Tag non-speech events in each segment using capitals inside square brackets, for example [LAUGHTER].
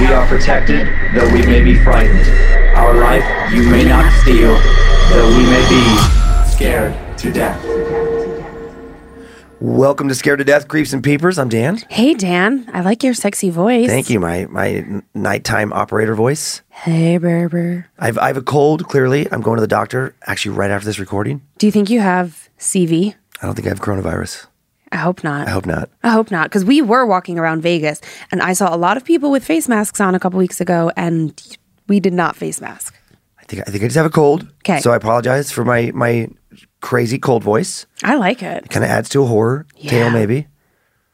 We are protected, though we may be frightened. Our life you may not steal, though we may be scared to death. Welcome to Scared to Death, Creeps and Peepers. I'm Dan. Hey, Dan. I like your sexy voice. Thank you, my my nighttime operator voice. Hey, Berber. I've I have a cold. Clearly, I'm going to the doctor. Actually, right after this recording. Do you think you have CV? I don't think I have coronavirus. I hope not. I hope not. I hope not, because we were walking around Vegas and I saw a lot of people with face masks on a couple weeks ago, and we did not face mask. I think I think I just have a cold. 'Kay. So I apologize for my my crazy cold voice. I like it. Kind of adds to a horror tale, maybe.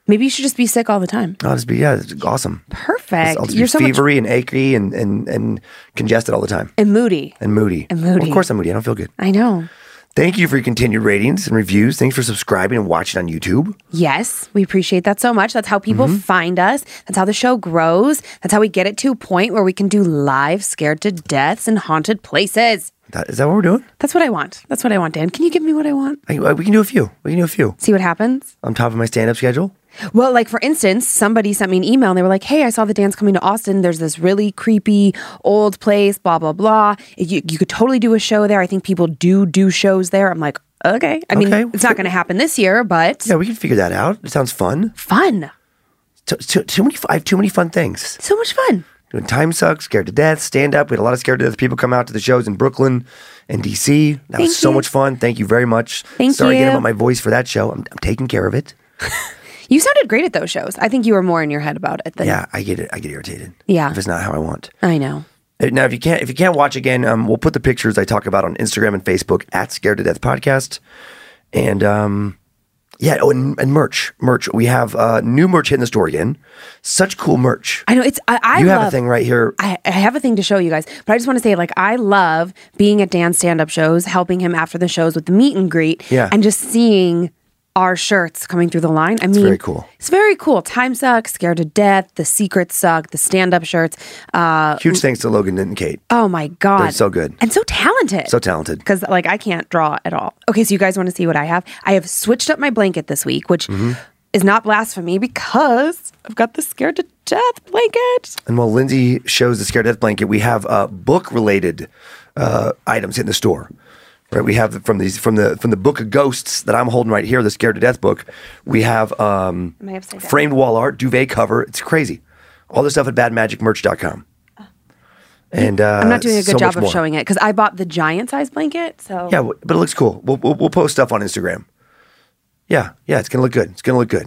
Maybe you should just be sick all the time. I'll just be yeah, it's awesome. Perfect. I'll just You're be so much and achy and, and and congested all the time and moody. and moody. And moody. Well, of course, I'm moody. I don't feel good. I know. Thank you for your continued ratings and reviews. Thanks for subscribing and watching on YouTube. Yes, we appreciate that so much. That's how people Mm-hmm. find us. That's how the show grows. That's how we get it to a point where we can do live scared to deaths in haunted places. That, is that what we're doing? That's what I want. That's what I want, Dan. Can you give me what I want? I, I- we can do a few. We can do a few. See what happens? On top of my stand-up schedule. Well, like for instance, somebody sent me an email and they were like, "Hey, I saw the dance coming to Austin. There's this really creepy old place, blah blah blah. You, you could totally do a show there. I think people do do shows there." I'm like, "Okay. I mean, Okay. it's not going to happen this year, but Yeah, we can figure that out. It sounds fun. fun. Too, too, too many. I have too many fun things. So much fun." Doing time sucks, scared to death, stand up. We had a lot of scared to death people come out to the shows in Brooklyn and DC. That Thank was so you. much fun. Thank you very much. Thank Sorry again about my voice for that show. I'm, I'm taking care of it. [LAUGHS] You sounded great at those shows. I think you were more in your head about it than Yeah, I get it. I get irritated. Yeah. if it's not how I want. I know. Uh, Now, if you can't, if you can't watch again, um, we'll put the pictures I talk about on Instagram and Facebook at Scared to Death Podcast, and um, yeah, oh, and, and merch, merch. We have uh, new merch hitting the store again. Such cool merch. I know it's. I, I you love, have a thing right here. I, I have a thing to show you guys, but I just want to say, like, I love being at Dan's stand up shows, helping him after the shows with the meet and greet, Yeah. and just seeing our shirts coming through the line. I mean, very cool. It's very cool. Time sucks, scared to death. The secrets suck. The stand up shirts. Uh, Huge thanks to Logan and Kate. oh my god, They're so good. and so talented. So talented. because like I can't draw at all. Okay, so you guys want to see what I have? I have switched up my blanket this week, which Mm-hmm. is not blasphemy because I've got the scared to death blanket. And while Lindsay shows the Scared to Death blanket, we have uh, book related uh, items in the store. Right, we have from these from the from the book of ghosts that I'm holding right here, the Scared to Death book. We have um, framed wall art, duvet cover. It's crazy. All the stuff at badmagicmerch.com. And uh, I'm not doing a good so job of more. showing it because I bought the giant size blanket. So Yeah, but it looks cool. We'll, we'll, we'll post stuff on Instagram. Yeah, yeah, it's gonna look good. It's gonna look good.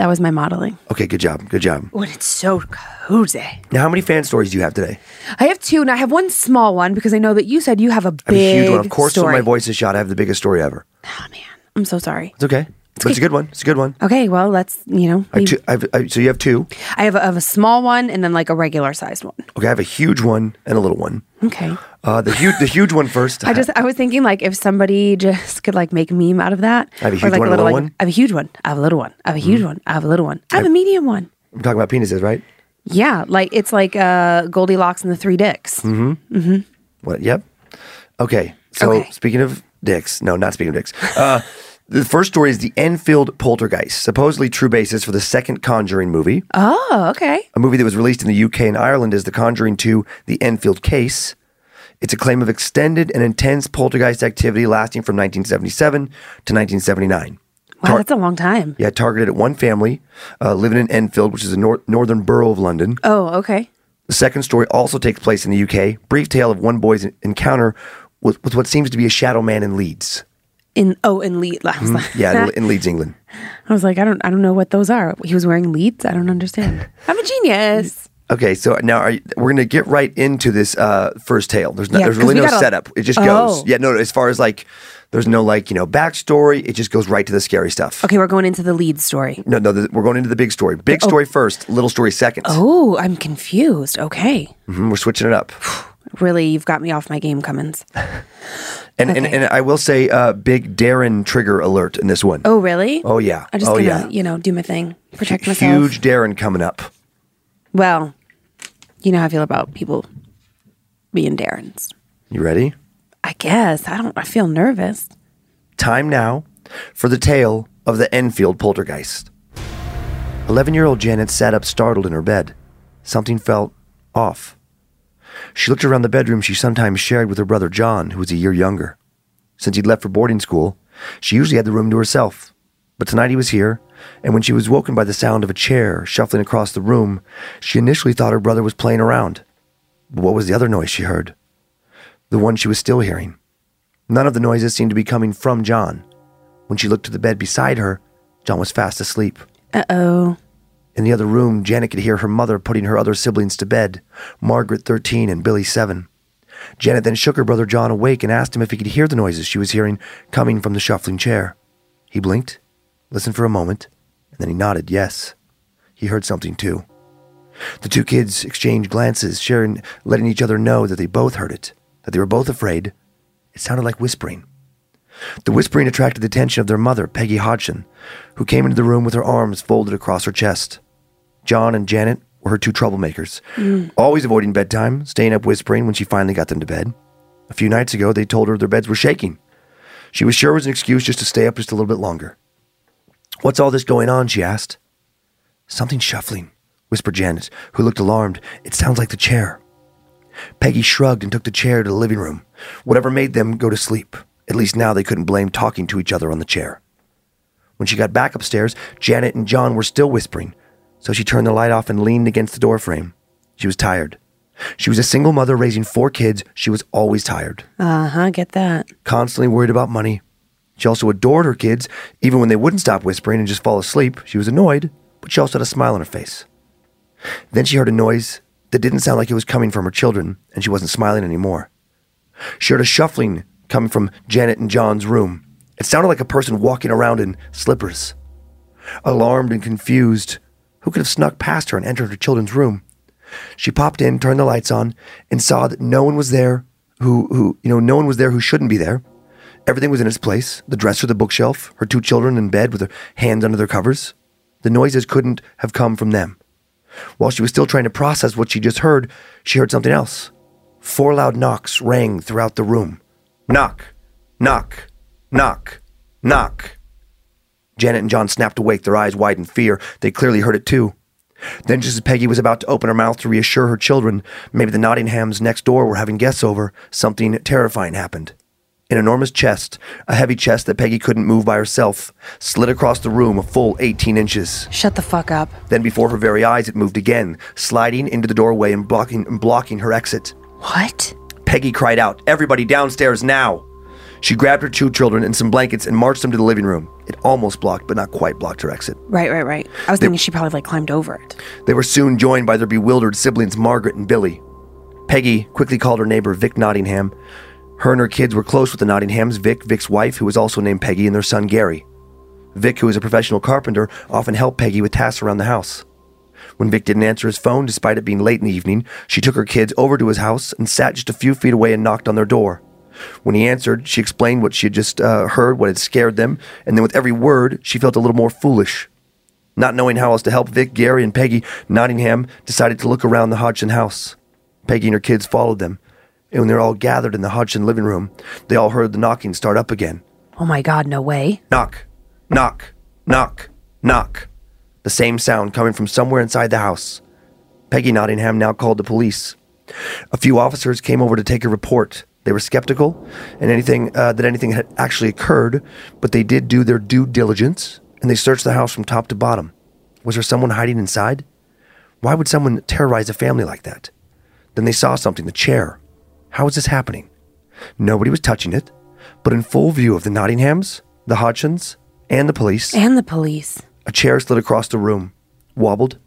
That was my modeling. Okay, good job, good job. Oh, and it's so cozy. Now, how many fan stories do you have today? I have two, and I have one small one because I know that you said you have a I have big a huge one. Of course, story. when my voice is shot, I have the biggest story ever. Oh man, I'm so sorry. It's okay. but it's a good one. It's a good one. Okay, well let's you know. I have two, I have, I, so you have two. I have, a, I have a small one and then like a regular sized one. Okay, I have a huge one and a little one. Okay. Uh, the huge, the huge one first. I just I was thinking like if somebody just could like make a meme out of that. I have a Or, huge like one, a little, like, one? I have a huge one. I have a little one. I have a huge one. I have a little one. I have a medium one. I'm talking about penises, right? Yeah, like it's like uh Goldilocks and the three dicks. Mm-hmm. Mm-hmm. What? Yep. Okay. So Okay. speaking of dicks, no, not speaking of dicks. Uh, [LAUGHS] the first story is the Enfield Poltergeist, supposedly true basis for the second Conjuring movie. Oh, okay. a movie that was released in the UK and Ireland is The Conjuring 2 The Enfield Case. It's a claim of extended and intense poltergeist activity lasting from 1977 to 1979. Wow, Tar- that's a long time. yeah, targeted at one family uh, living in Enfield, which is a nor- northern borough of London. Oh, okay. The second story also takes place in the UK. Brief tale of one boy's encounter with, with what seems to be a shadow man in Leeds. In oh, in Leeds. I was like, Mm-hmm. Yeah, in, in Leeds, England. [LAUGHS] I was like, I don't, I don't know what those are. He was wearing Leeds. I don't understand. [LAUGHS] I'm a genius. Okay, so now are you, we're going to get right into this uh, first tale. There's, no, Yeah, there's really no gotta- setup. It just Oh. goes. Yeah, no, as far as like, there's no like, you know, backstory. It just goes right to the scary stuff. Okay, we're going into the lead story. No, no, the, we're going into the big story. Big story first, little story second. Oh, I'm confused. Okay, Mhm, we're switching it up. really, you've got me off my game, Cummins. [LAUGHS] And, and, Okay. and I will say, uh, big Darren trigger alert in this one. Oh, really? Oh, yeah. I just Oh, gonna, yeah. you know, do my thing, protect myself. Huge Darren coming up. Well, you know how I feel about people being Darrens. You ready? I guess I don't. I feel nervous. Time now for the tale of the Enfield poltergeist. 11 year old Janet sat up startled in her bed. Something felt off. She looked around the bedroom she sometimes shared with her brother John, who was a year younger. Since he'd left for boarding school, she usually had the room to herself. But tonight he was here, and when she was woken by the sound of a chair shuffling across the room, she initially thought her brother was playing around. But what was the other noise she heard? The one she was still hearing. None of the noises seemed to be coming from John. When she looked to the bed beside her, John was fast asleep. Uh oh. In the other room, Janet could hear her mother putting her other siblings to bed Margaret, 13, and Billy, 7. Janet then shook her brother John awake and asked him if he could hear the noises she was hearing coming from the shuffling chair. He blinked, listened for a moment, and then he nodded yes. He heard something too. The two kids exchanged glances, sharing, letting each other know that they both heard it, that they were both afraid. It sounded like whispering. The whispering attracted the attention of their mother, Peggy Hodgson, who came into the room with her arms folded across her chest. John and Janet were her two troublemakers, mm. always avoiding bedtime, staying up whispering when she finally got them to bed. A few nights ago, they told her their beds were shaking. She was sure it was an excuse just to stay up just a little bit longer. What's all this going on? she asked. Something shuffling, whispered Janet, who looked alarmed. It sounds like the chair. Peggy shrugged and took the chair to the living room. Whatever made them go to sleep. At least now they couldn't blame talking to each other on the chair. When she got back upstairs, Janet and John were still whispering, so she turned the light off and leaned against the doorframe. She was tired. She was a single mother raising four kids. She was always tired, Uh huh. Get that. constantly worried about money. She also adored her kids, even when they wouldn't stop whispering and just fall asleep. She was annoyed, but she also had a smile on her face. Then she heard a noise that didn't sound like it was coming from her children, and she wasn't smiling anymore. She heard a shuffling coming from Janet and John's room. It sounded like a person walking around in slippers. Alarmed and confused, who could have snuck past her and entered her children's room? She popped in, turned the lights on, and saw that no one was there who, who, you know, no one was there who shouldn't be there. Everything was in its place the dresser, the bookshelf, her two children in bed with their hands under their covers. The noises couldn't have come from them. While she was still trying to process what she just heard, she heard something else. Four loud knocks rang throughout the room. Knock, knock, knock, knock. Janet and John snapped awake, their eyes wide in fear. They clearly heard it too. Then, just as Peggy was about to open her mouth to reassure her children, maybe the Nottinghams next door were having guests over, something terrifying happened. An enormous chest, a heavy chest that Peggy couldn't move by herself, slid across the room a full 18 inches. Shut the fuck up. Then, before her very eyes, it moved again, sliding into the doorway and blocking, and blocking her exit. What? Peggy cried out, Everybody downstairs now! She grabbed her two children and some blankets and marched them to the living room. It almost blocked, but not quite blocked her exit. Right, right, right. I was thinking she probably like climbed over it. They were soon joined by their bewildered siblings, Margaret and Billy. Peggy quickly called her neighbor, Vic Nottingham. Her and her kids were close with the Nottinghams, Vic, Vic's wife, who was also named Peggy, and their son, Gary. Vic, who was a professional carpenter, often helped Peggy with tasks around the house. When Vic didn't answer his phone, despite it being late in the evening, she took her kids over to his house and sat just a few feet away and knocked on their door. When he answered, she explained what she had just uh, heard, what had scared them, and then with every word, she felt a little more foolish. Not knowing how else to help Vic, Gary, and Peggy, Nottingham decided to look around the Hodgson house. Peggy and her kids followed them, and when they were all gathered in the Hodgson living room, they all heard the knocking start up again. Oh my God, no way. Knock, knock, knock, knock. The same sound coming from somewhere inside the house. Peggy Nottingham now called the police. A few officers came over to take a report. They were skeptical and anything uh, that anything had actually occurred, but they did do their due diligence and they searched the house from top to bottom. Was there someone hiding inside? Why would someone terrorize a family like that? Then they saw something, the chair. How was this happening? Nobody was touching it, but in full view of the Nottinghams, the Hodgsons, and the police, And the police. a chair slid across the room, wobbled,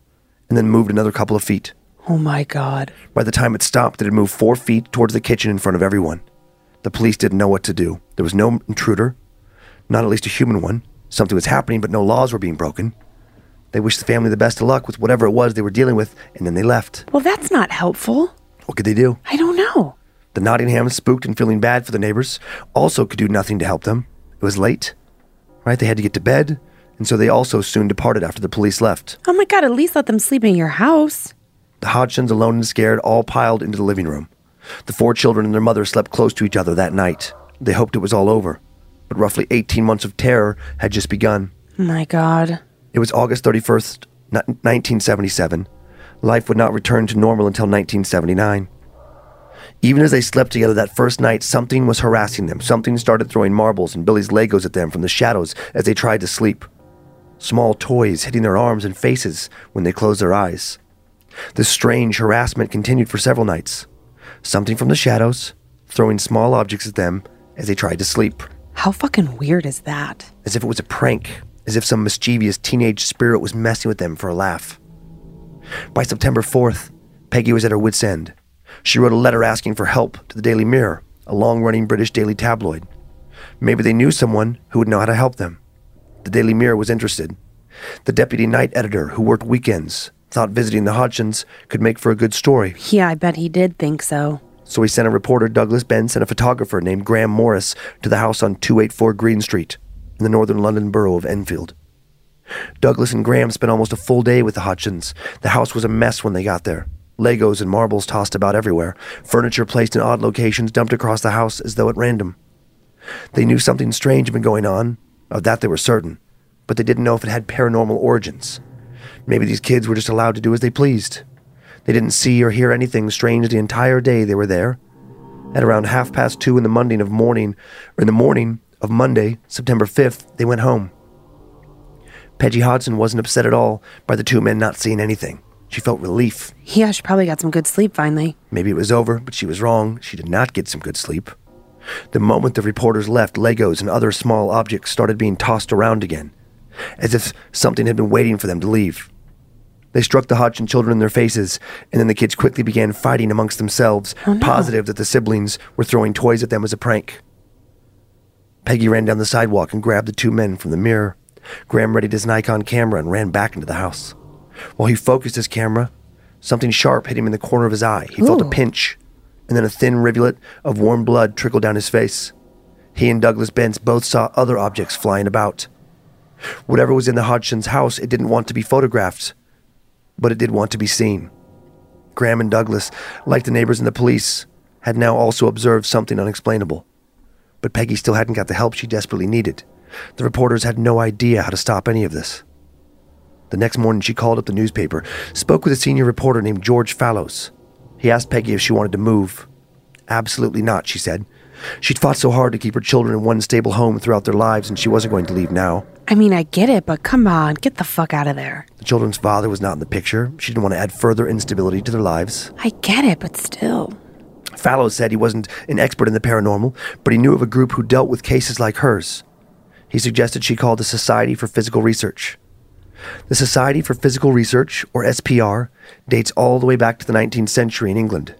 and then moved another couple of feet. Oh my God. By the time it stopped, it had moved four feet towards the kitchen in front of everyone. The police didn't know what to do. There was no intruder, not at least a human one. Something was happening, but no laws were being broken. They wished the family the best of luck with whatever it was they were dealing with, and then they left. Well, that's not helpful. What could they do? I don't know. The Nottinghams, spooked and feeling bad for the neighbors, also could do nothing to help them. It was late, right? They had to get to bed, and so they also soon departed after the police left. Oh my God, at least let them sleep in your house. The Hodgsons, alone and scared, all piled into the living room. The four children and their mother slept close to each other that night. They hoped it was all over, but roughly 18 months of terror had just begun. My God. It was August 31st, 1977. Life would not return to normal until 1979. Even as they slept together that first night, something was harassing them. Something started throwing marbles and Billy's Legos at them from the shadows as they tried to sleep. Small toys hitting their arms and faces when they closed their eyes. This strange harassment continued for several nights. Something from the shadows, throwing small objects at them as they tried to sleep How fucking weird is that? as if it was a prank, as if some mischievous teenage spirit was messing with them for a laugh. By September 4th, Peggy was at her wits' end. She wrote a letter asking for help to the Daily Mirror, a long running British daily tabloid. Maybe they knew someone who would know how to help them. The Daily Mirror was interested. The deputy night editor, who worked weekends, thought visiting the Hodgsons could make for a good story. Yeah, I bet he did think so. So he sent a reporter, Douglas Bence, and a photographer named Graham Morris to the house on 284 Green Street in the northern London borough of Enfield. Douglas and Graham spent almost a full day with the Hodgsons. The house was a mess when they got there. Legos and marbles tossed about everywhere, furniture placed in odd locations dumped across the house as though at random. They knew something strange had been going on, of that they were certain, but they didn't know if it had paranormal origins. Maybe these kids were just allowed to do as they pleased. They didn't see or hear anything strange the entire day they were there. At around half past two in the morning of morning, or in the morning of Monday, September 5th, they went home. Peggy Hodgson wasn't upset at all by the two men not seeing anything. She felt relief. Yeah, she probably got some good sleep finally. Maybe it was over, but she was wrong. She did not get some good sleep. The moment the reporters left, Legos and other small objects started being tossed around again, as if something had been waiting for them to leave. They struck the Hodgson children in their faces, and then the kids quickly began fighting amongst themselves, oh, positive that the siblings were throwing toys at them as a prank. Peggy ran down the sidewalk and grabbed the two men from the mirror. Graham readied his Nikon camera and ran back into the house. While he focused his camera, something sharp hit him in the corner of his eye. He felt a pinch, and then a thin rivulet of warm blood trickled down his face. He and Douglas Bence both saw other objects flying about. Whatever was in the Hodgson's house, it didn't want to be photographed, but it did want to be seen. Graham and Douglas, like the neighbors and the police, had now also observed something unexplainable. But Peggy still hadn't got the help she desperately needed. The reporters had no idea how to stop any of this. The next morning, she called up the newspaper, spoke with a senior reporter named George Fallows. He asked Peggy if she wanted to move. Absolutely not, she said. She'd fought so hard to keep her children in one stable home throughout their lives, and she wasn't going to leave now. I mean, I get it, but come on, get the fuck out of there. The children's father was not in the picture. She didn't want to add further instability to their lives. I get it, but still. Fallows said he wasn't an expert in the paranormal, but he knew of a group who dealt with cases like hers. He suggested she call the Society for Psychical Research. The Society for Psychical Research, or SPR, dates all the way back to the 19th century in England.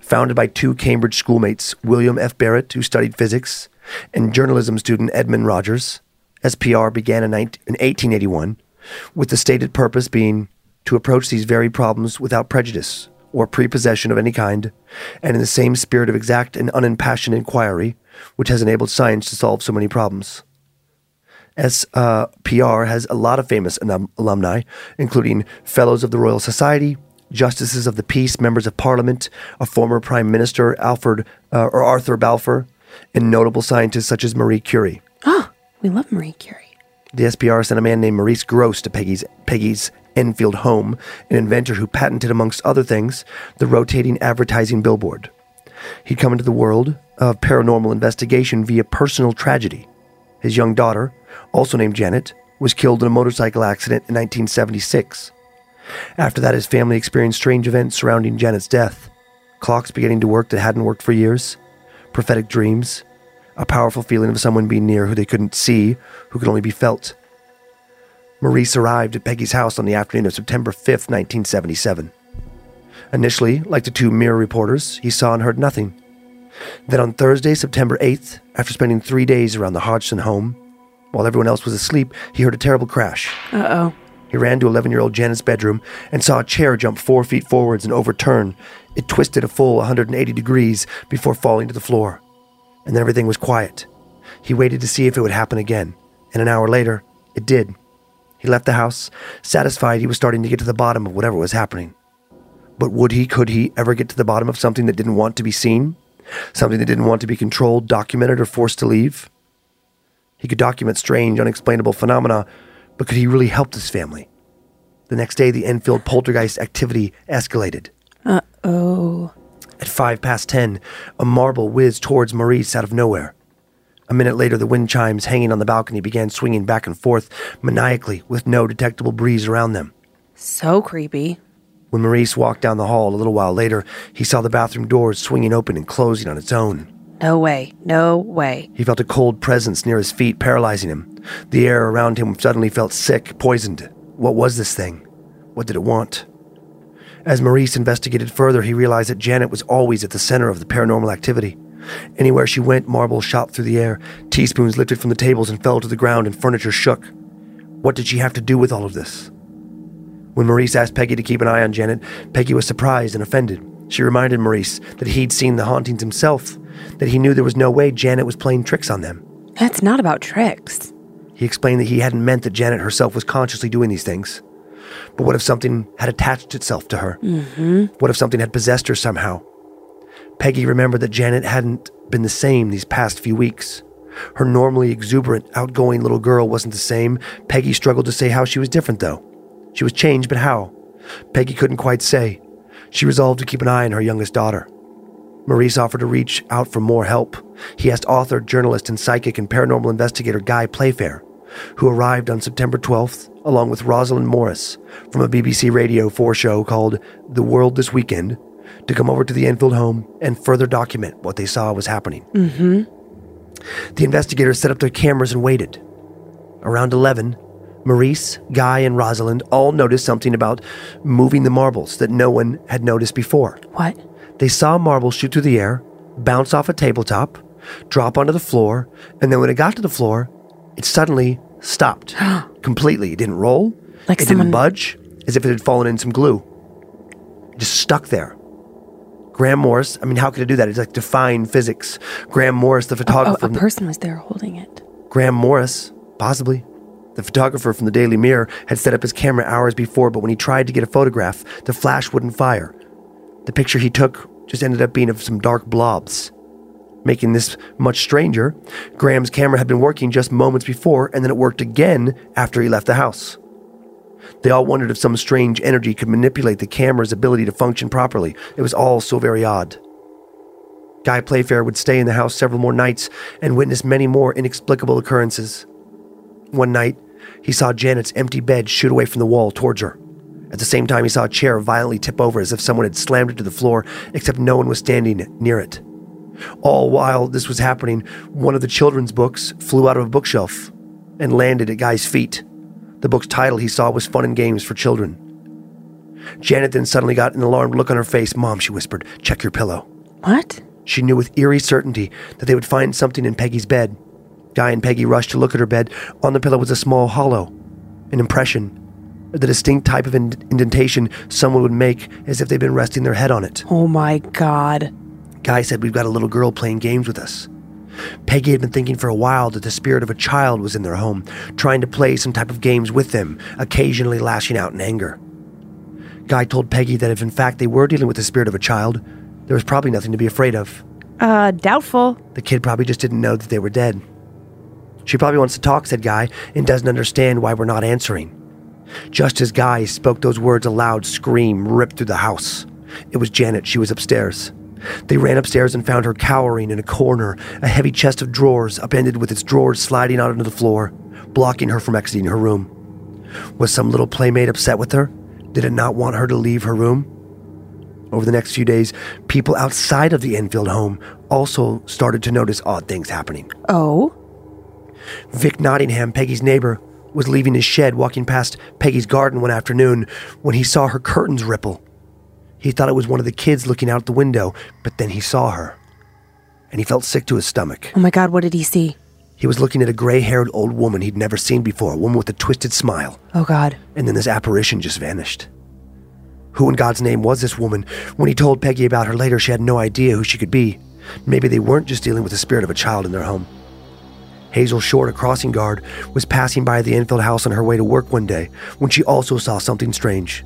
Founded by two Cambridge schoolmates, William F. Barrett, who studied physics, and journalism student Edmund Rogers, SPR began in 1881 with the stated purpose being to approach these very problems without prejudice or prepossession of any kind, and in the same spirit of exact and unimpassioned inquiry which has enabled science to solve so many problems. SPR has a lot of famous alum- alumni, including Fellows of the Royal Society, Justices of the Peace, Members of Parliament, a former Prime Minister, Alfred uh, or Arthur Balfour, and notable scientists such as Marie Curie. Oh, we love Marie Curie. The SPR sent a man named Maurice Grosse to Peggy's, Peggy's Enfield home, an inventor who patented, amongst other things, the rotating advertising billboard. He'd come into the world of paranormal investigation via personal tragedy. His young daughter, also named Janet, was killed in a motorcycle accident in 1976. After that, his family experienced strange events surrounding Janet's death. Clocks beginning to work that hadn't worked for years, prophetic dreams, a powerful feeling of someone being near who they couldn't see, who could only be felt. Maurice arrived at Peggy's house on the afternoon of September 5th, 1977. Initially, like the two mirror reporters, he saw and heard nothing. Then on Thursday, September 8th, after spending three days around the Hodgson home, while everyone else was asleep, he heard a terrible crash. Uh oh. He ran to 11 year old Janet's bedroom and saw a chair jump four feet forwards and overturn. It twisted a full 180 degrees before falling to the floor. And then everything was quiet. He waited to see if it would happen again, and an hour later, it did. He left the house, satisfied he was starting to get to the bottom of whatever was happening. But would he, could he ever get to the bottom of something that didn't want to be seen? Something that didn't want to be controlled, documented, or forced to leave? He could document strange, unexplainable phenomena, but could he really help this family? The next day, the Enfield poltergeist activity escalated. Uh oh. At five past ten, a marble whizzed towards Maurice out of nowhere. A minute later, the wind chimes hanging on the balcony began swinging back and forth maniacally with no detectable breeze around them. So creepy. When Maurice walked down the hall a little while later, he saw the bathroom doors swinging open and closing on its own. No way. No way. He felt a cold presence near his feet, paralyzing him. The air around him suddenly felt sick, poisoned. What was this thing? What did it want? As Maurice investigated further, he realized that Janet was always at the center of the paranormal activity. Anywhere she went, marbles shot through the air, teaspoons lifted from the tables and fell to the ground, and furniture shook. What did she have to do with all of this? When Maurice asked Peggy to keep an eye on Janet, Peggy was surprised and offended. She reminded Maurice that he'd seen the hauntings himself, that he knew there was no way Janet was playing tricks on them. That's not about tricks. He explained that he hadn't meant that Janet herself was consciously doing these things. But what if something had attached itself to her? Mm-hmm. What if something had possessed her somehow? Peggy remembered that Janet hadn't been the same these past few weeks. Her normally exuberant, outgoing little girl wasn't the same. Peggy struggled to say how she was different, though. She was changed, but how? Peggy couldn't quite say. She resolved to keep an eye on her youngest daughter. Maurice offered to reach out for more help. He asked author, journalist, and psychic and paranormal investigator Guy Playfair, who arrived on September 12th, along with Rosalind Morris from a BBC Radio 4 show called The World This Weekend, to come over to the Enfield home and further document what they saw was happening. Mm-hmm. The investigators set up their cameras and waited. Around 11, Maurice, Guy, and Rosalind all noticed something about moving the marbles that no one had noticed before. What? They saw a marble shoot through the air, bounce off a tabletop, drop onto the floor, and then when it got to the floor, it suddenly stopped [GASPS] completely. It didn't roll, Like it someone- didn't budge, as if it had fallen in some glue. It just stuck there. Graham Morris, I mean, how could it do that? It's like defying physics. Graham Morris, the photographer. Oh, photographer. a person was there holding it. Graham Morris, possibly. The photographer from the Daily Mirror had set up his camera hours before, but when he tried to get a photograph, the flash wouldn't fire. The picture he took just ended up being of some dark blobs. Making this much stranger, Graham's camera had been working just moments before, and then it worked again after he left the house. They all wondered if some strange energy could manipulate the camera's ability to function properly. It was all so very odd. Guy Playfair would stay in the house several more nights and witness many more inexplicable occurrences. One night, he saw Janet's empty bed shoot away from the wall towards her. At the same time, he saw a chair violently tip over as if someone had slammed it to the floor, except no one was standing near it. All while this was happening, one of the children's books flew out of a bookshelf and landed at Guy's feet. The book's title he saw was Fun and Games for Children. Janet then suddenly got an alarmed look on her face. Mom, she whispered, check your pillow. What? She knew with eerie certainty that they would find something in Peggy's bed. Guy and Peggy rushed to look at her bed. On the pillow was a small hollow, an impression. The distinct type of indentation someone would make as if they'd been resting their head on it. Oh my God. Guy said, We've got a little girl playing games with us. Peggy had been thinking for a while that the spirit of a child was in their home, trying to play some type of games with them, occasionally lashing out in anger. Guy told Peggy that if in fact they were dealing with the spirit of a child, there was probably nothing to be afraid of. Uh, doubtful. The kid probably just didn't know that they were dead. She probably wants to talk, said Guy, and doesn't understand why we're not answering. Just as Guy spoke those words, a loud scream ripped through the house. It was Janet. She was upstairs. They ran upstairs and found her cowering in a corner, a heavy chest of drawers upended with its drawers sliding out onto the floor, blocking her from exiting her room. Was some little playmate upset with her? Did it not want her to leave her room? Over the next few days, people outside of the Enfield home also started to notice odd things happening. Oh? Vic Nottingham, Peggy's neighbor, was leaving his shed walking past Peggy's garden one afternoon when he saw her curtains ripple. He thought it was one of the kids looking out the window, but then he saw her. And he felt sick to his stomach. Oh my God, what did he see? He was looking at a gray haired old woman he'd never seen before, a woman with a twisted smile. Oh God. And then this apparition just vanished. Who in God's name was this woman? When he told Peggy about her later, she had no idea who she could be. Maybe they weren't just dealing with the spirit of a child in their home. Hazel Short, a crossing guard, was passing by the Enfield house on her way to work one day when she also saw something strange.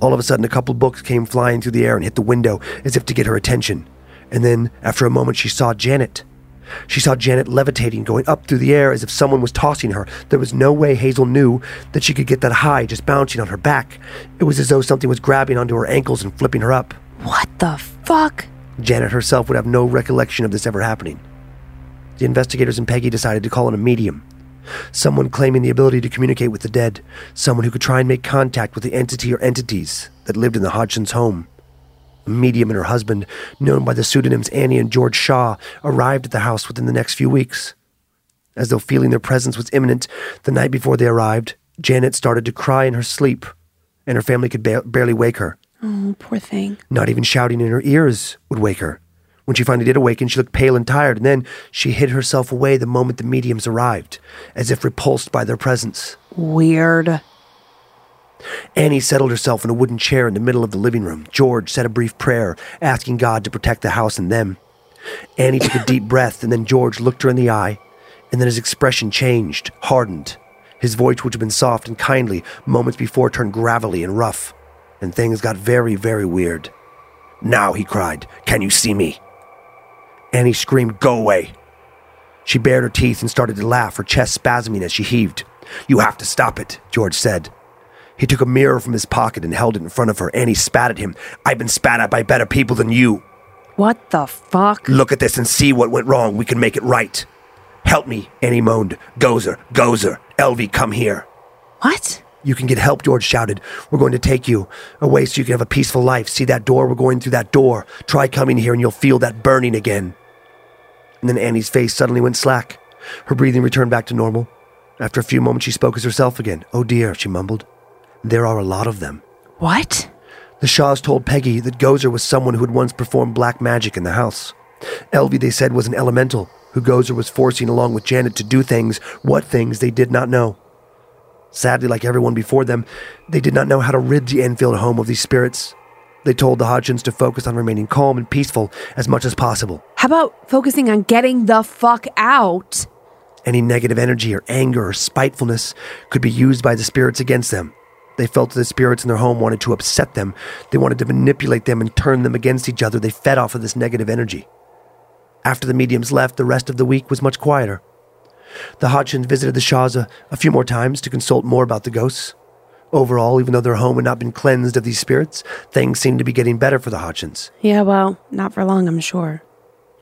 All of a sudden, a couple books came flying through the air and hit the window as if to get her attention. And then, after a moment, she saw Janet. She saw Janet levitating, going up through the air as if someone was tossing her. There was no way Hazel knew that she could get that high just bouncing on her back. It was as though something was grabbing onto her ankles and flipping her up. What the fuck? Janet herself would have no recollection of this ever happening. The investigators and Peggy decided to call in a medium. Someone claiming the ability to communicate with the dead. Someone who could try and make contact with the entity or entities that lived in the Hodgsons' home. A medium and her husband, known by the pseudonyms Annie and George Shaw, arrived at the house within the next few weeks. As though feeling their presence was imminent, the night before they arrived, Janet started to cry in her sleep, and her family could ba- barely wake her. Oh, poor thing. Not even shouting in her ears would wake her. When she finally did awaken, she looked pale and tired, and then she hid herself away the moment the mediums arrived, as if repulsed by their presence. Weird. Annie settled herself in a wooden chair in the middle of the living room. George said a brief prayer, asking God to protect the house and them. Annie took a deep [COUGHS] breath, and then George looked her in the eye, and then his expression changed, hardened. His voice, which had been soft and kindly moments before, turned gravelly and rough, and things got very, very weird. Now, he cried, can you see me? Annie screamed, Go away. She bared her teeth and started to laugh, her chest spasming as she heaved. You have to stop it, George said. He took a mirror from his pocket and held it in front of her. Annie spat at him. I've been spat at by better people than you. What the fuck? Look at this and see what went wrong. We can make it right. Help me, Annie moaned. Gozer, Gozer, Elvie, come here. What? You can get help, George shouted. We're going to take you away so you can have a peaceful life. See that door? We're going through that door. Try coming here and you'll feel that burning again. And then Annie's face suddenly went slack. Her breathing returned back to normal. After a few moments, she spoke as herself again. Oh dear, she mumbled. There are a lot of them. What? The Shaws told Peggy that Gozer was someone who had once performed black magic in the house. Elvie, they said, was an elemental who Gozer was forcing along with Janet to do things, what things they did not know. Sadly, like everyone before them, they did not know how to rid the Enfield home of these spirits. They told the Hodgsons to focus on remaining calm and peaceful as much as possible. How about focusing on getting the fuck out? Any negative energy or anger or spitefulness could be used by the spirits against them. They felt that the spirits in their home wanted to upset them. They wanted to manipulate them and turn them against each other. They fed off of this negative energy. After the mediums left, the rest of the week was much quieter. The Hodgsons visited the Shaws a, a few more times to consult more about the ghosts. Overall, even though their home had not been cleansed of these spirits, things seemed to be getting better for the Hodgsons. Yeah, well, not for long, I'm sure.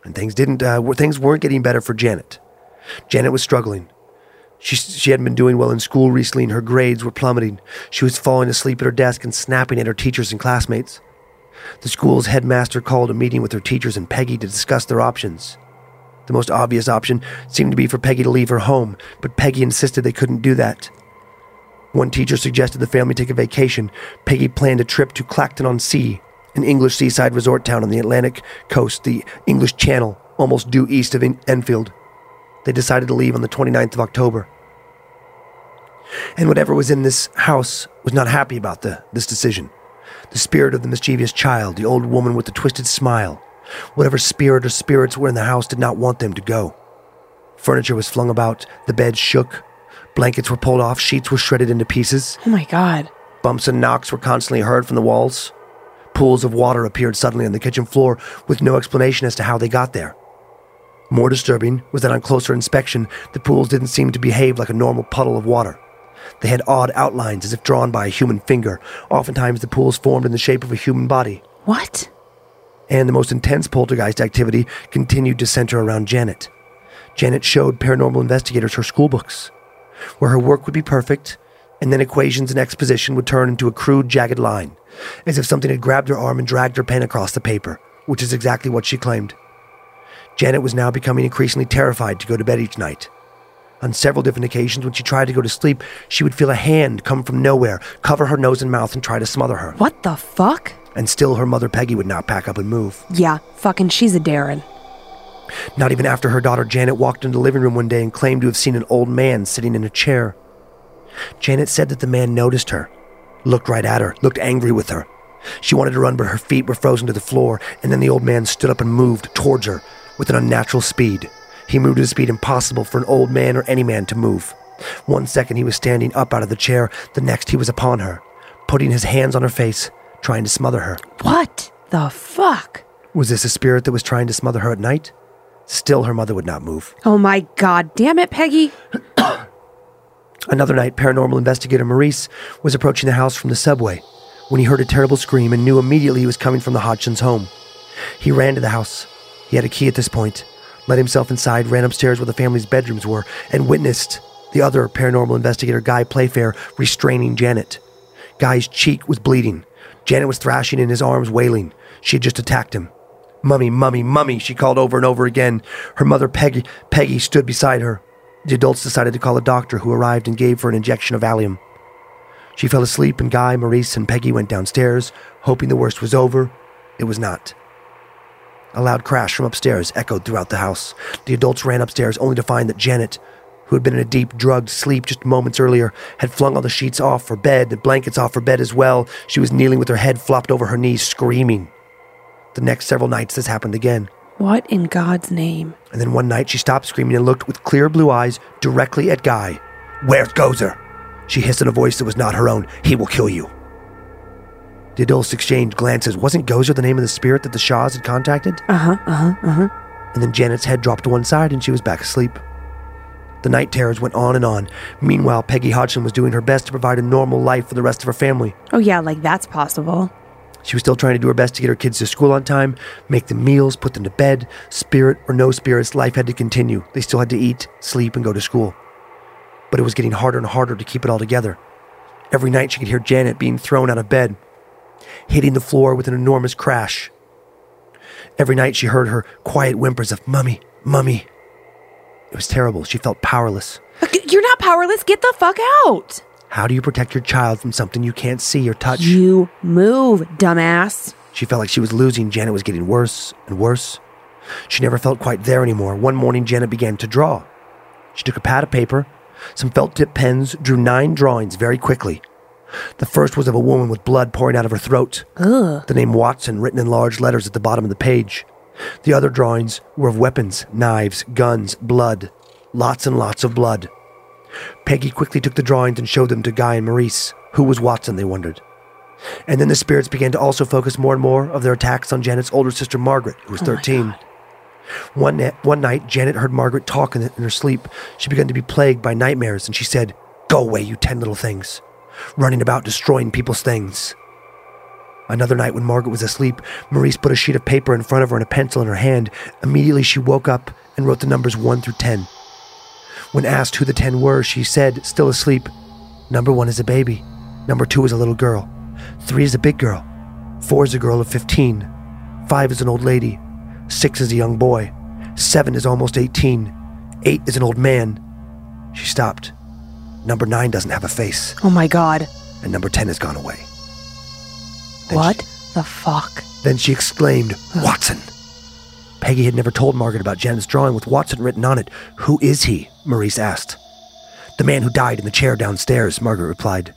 And things didn't. Uh, things weren't getting better for Janet. Janet was struggling. She she hadn't been doing well in school recently, and her grades were plummeting. She was falling asleep at her desk and snapping at her teachers and classmates. The school's headmaster called a meeting with her teachers and Peggy to discuss their options. The most obvious option seemed to be for Peggy to leave her home, but Peggy insisted they couldn't do that. One teacher suggested the family take a vacation. Peggy planned a trip to Clacton on Sea, an English seaside resort town on the Atlantic coast, the English Channel, almost due east of Enfield. They decided to leave on the 29th of October. And whatever was in this house was not happy about the, this decision. The spirit of the mischievous child, the old woman with the twisted smile, whatever spirit or spirits were in the house did not want them to go. Furniture was flung about, the bed shook, blankets were pulled off, sheets were shredded into pieces. Oh my God. Bumps and knocks were constantly heard from the walls. Pools of water appeared suddenly on the kitchen floor with no explanation as to how they got there. More disturbing was that on closer inspection, the pools didn't seem to behave like a normal puddle of water. They had odd outlines as if drawn by a human finger. Oftentimes, the pools formed in the shape of a human body. What? And the most intense poltergeist activity continued to center around Janet. Janet showed paranormal investigators her school books, where her work would be perfect, and then equations and exposition would turn into a crude, jagged line, as if something had grabbed her arm and dragged her pen across the paper, which is exactly what she claimed. Janet was now becoming increasingly terrified to go to bed each night. On several different occasions, when she tried to go to sleep, she would feel a hand come from nowhere, cover her nose and mouth, and try to smother her. What the fuck? And still, her mother Peggy would not pack up and move. Yeah, fucking she's a Darren. Not even after her daughter Janet walked into the living room one day and claimed to have seen an old man sitting in a chair. Janet said that the man noticed her, looked right at her, looked angry with her. She wanted to run, but her feet were frozen to the floor, and then the old man stood up and moved towards her with an unnatural speed. He moved at a speed impossible for an old man or any man to move. One second he was standing up out of the chair, the next he was upon her, putting his hands on her face, trying to smother her. What the fuck? Was this a spirit that was trying to smother her at night? Still, her mother would not move. Oh my god, damn it, Peggy. [COUGHS] Another night, paranormal investigator Maurice was approaching the house from the subway when he heard a terrible scream and knew immediately he was coming from the Hodgsons' home. He ran to the house. He had a key at this point, let himself inside, ran upstairs where the family's bedrooms were, and witnessed the other paranormal investigator, Guy Playfair, restraining Janet. Guy's cheek was bleeding. Janet was thrashing in his arms, wailing. She had just attacked him. Mummy, mummy, mummy, she called over and over again. Her mother, Peggy, Peggy, stood beside her. The adults decided to call a doctor who arrived and gave her an injection of Valium. She fell asleep, and Guy, Maurice, and Peggy went downstairs, hoping the worst was over. It was not. A loud crash from upstairs echoed throughout the house. The adults ran upstairs only to find that Janet, who had been in a deep, drugged sleep just moments earlier, had flung all the sheets off her bed, the blankets off her bed as well. She was kneeling with her head flopped over her knees, screaming. The next several nights, this happened again. What in God's name? And then one night she stopped screaming and looked with clear blue eyes directly at Guy. Where's Gozer? She hissed in a voice that was not her own. He will kill you. The adults exchanged glances. Wasn't Gozer the name of the spirit that the Shaws had contacted? Uh huh, uh huh, uh huh. And then Janet's head dropped to one side and she was back asleep. The night terrors went on and on. Meanwhile, Peggy Hodgson was doing her best to provide a normal life for the rest of her family. Oh, yeah, like that's possible. She was still trying to do her best to get her kids to school on time, make them meals, put them to bed. Spirit or no spirits, life had to continue. They still had to eat, sleep, and go to school. But it was getting harder and harder to keep it all together. Every night she could hear Janet being thrown out of bed, hitting the floor with an enormous crash. Every night she heard her quiet whimpers of, Mummy, Mummy. It was terrible. She felt powerless. You're not powerless. Get the fuck out. How do you protect your child from something you can't see or touch? You move, dumbass. She felt like she was losing. Janet was getting worse and worse. She never felt quite there anymore. One morning, Janet began to draw. She took a pad of paper, some felt tip pens, drew nine drawings very quickly. The first was of a woman with blood pouring out of her throat. Ugh. The name Watson written in large letters at the bottom of the page. The other drawings were of weapons, knives, guns, blood. Lots and lots of blood. Peggy quickly took the drawings and showed them to Guy and Maurice. Who was Watson, they wondered. And then the spirits began to also focus more and more of their attacks on Janet's older sister Margaret, who was 13. One, na- one night, Janet heard Margaret talk in, in her sleep. She began to be plagued by nightmares, and she said, Go away, you ten little things. Running about destroying people's things. Another night, when Margaret was asleep, Maurice put a sheet of paper in front of her and a pencil in her hand. Immediately, she woke up and wrote the numbers 1 through 10. When asked who the 10 were, she said, still asleep, Number 1 is a baby. Number 2 is a little girl. 3 is a big girl. 4 is a girl of 15. 5 is an old lady. 6 is a young boy. 7 is almost 18. 8 is an old man. She stopped. Number 9 doesn't have a face, Oh my god. and number 10 has gone away. Then What she- the fuck? then she exclaimed, Watson! Peggy had never told Margaret about Janet's drawing with Watson written on it. Who is he? Maurice asked. The man who died in the chair downstairs, Margaret replied.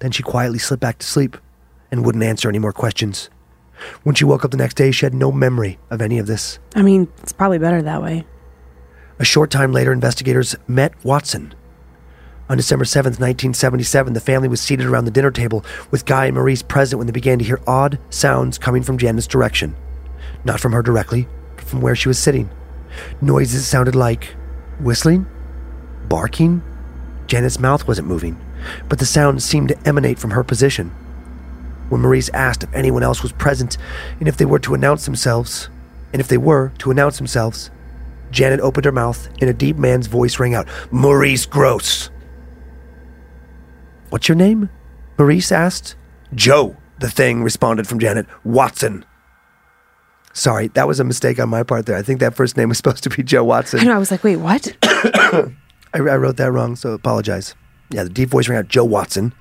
Then she quietly slipped back to sleep and wouldn't answer any more questions. When she woke up the next day, she had no memory of any of this. I mean, it's probably better that way. A short time later, investigators met Watson. On December 7th, 1977, the family was seated around the dinner table with Guy and Maurice present when they began to hear odd sounds coming from Janet's direction. Not from her directly, but from where she was sitting. Noises sounded like whistling, barking. Janet's mouth wasn't moving, but the sounds seemed to emanate from her position. When Maurice asked if anyone else was present and if they were to announce themselves, and if they were to announce themselves, Janet opened her mouth and a deep man's voice rang out Maurice Grosse. What's your name? Maurice asked. Joe, the thing responded from Janet. Watson. Sorry, that was a mistake on my part there. I think that first name was [LAUGHS] supposed to be Joe Watson. I know. I was like, wait, what? [COUGHS] I, I wrote that wrong, so apologize. Yeah, the deep voice rang out Joe Watson.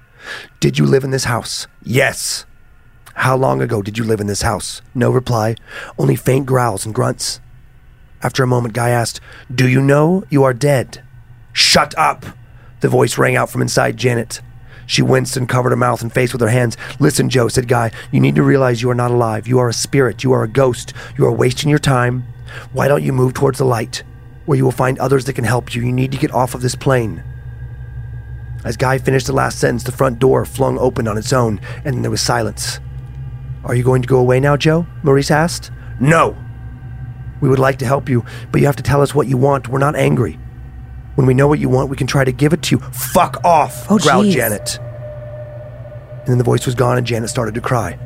Did you live in this house? Yes. How long ago did you live in this house? No reply, only faint growls and grunts. After a moment, Guy asked, Do you know you are dead? Shut up! The voice rang out from inside Janet. She winced and covered her mouth and face with her hands. Listen, Joe, said Guy, you need to realize you are not alive. You are a spirit. You are a ghost. You are wasting your time. Why don't you move towards the light, where you will find others that can help you? You need to get off of this plane. As Guy finished the last sentence, the front door flung open on its own, and there was silence. Are you going to go away now, Joe? Maurice asked. No. We would like to help you, but you have to tell us what you want. We're not angry. When we know what you want, we can try to give it to you. Fuck off, Oh, growled jeez. Janet. And then the voice was gone, and Janet started to cry.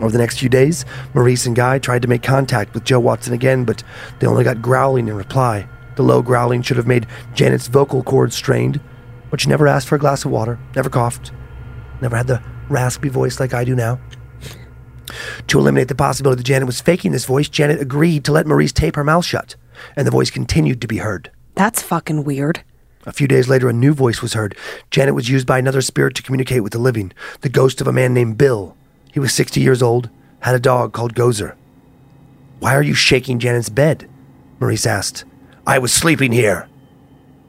Over the next few days, Maurice and Guy tried to make contact with Joe Watson again, but they only got growling in reply. The low growling should have made Janet's vocal cords strained, but she never asked for a glass of water, never coughed, never had the raspy voice like I do now. To eliminate the possibility that Janet was faking this voice, Janet agreed to let Maurice tape her mouth shut, and the voice continued to be heard. That's fucking weird. A few days later, a new voice was heard. Janet was used by another spirit to communicate with the living, the ghost of a man named Bill. He was 60 years old, had a dog called Gozer. Why are you shaking Janet's bed? Maurice asked. I was sleeping here.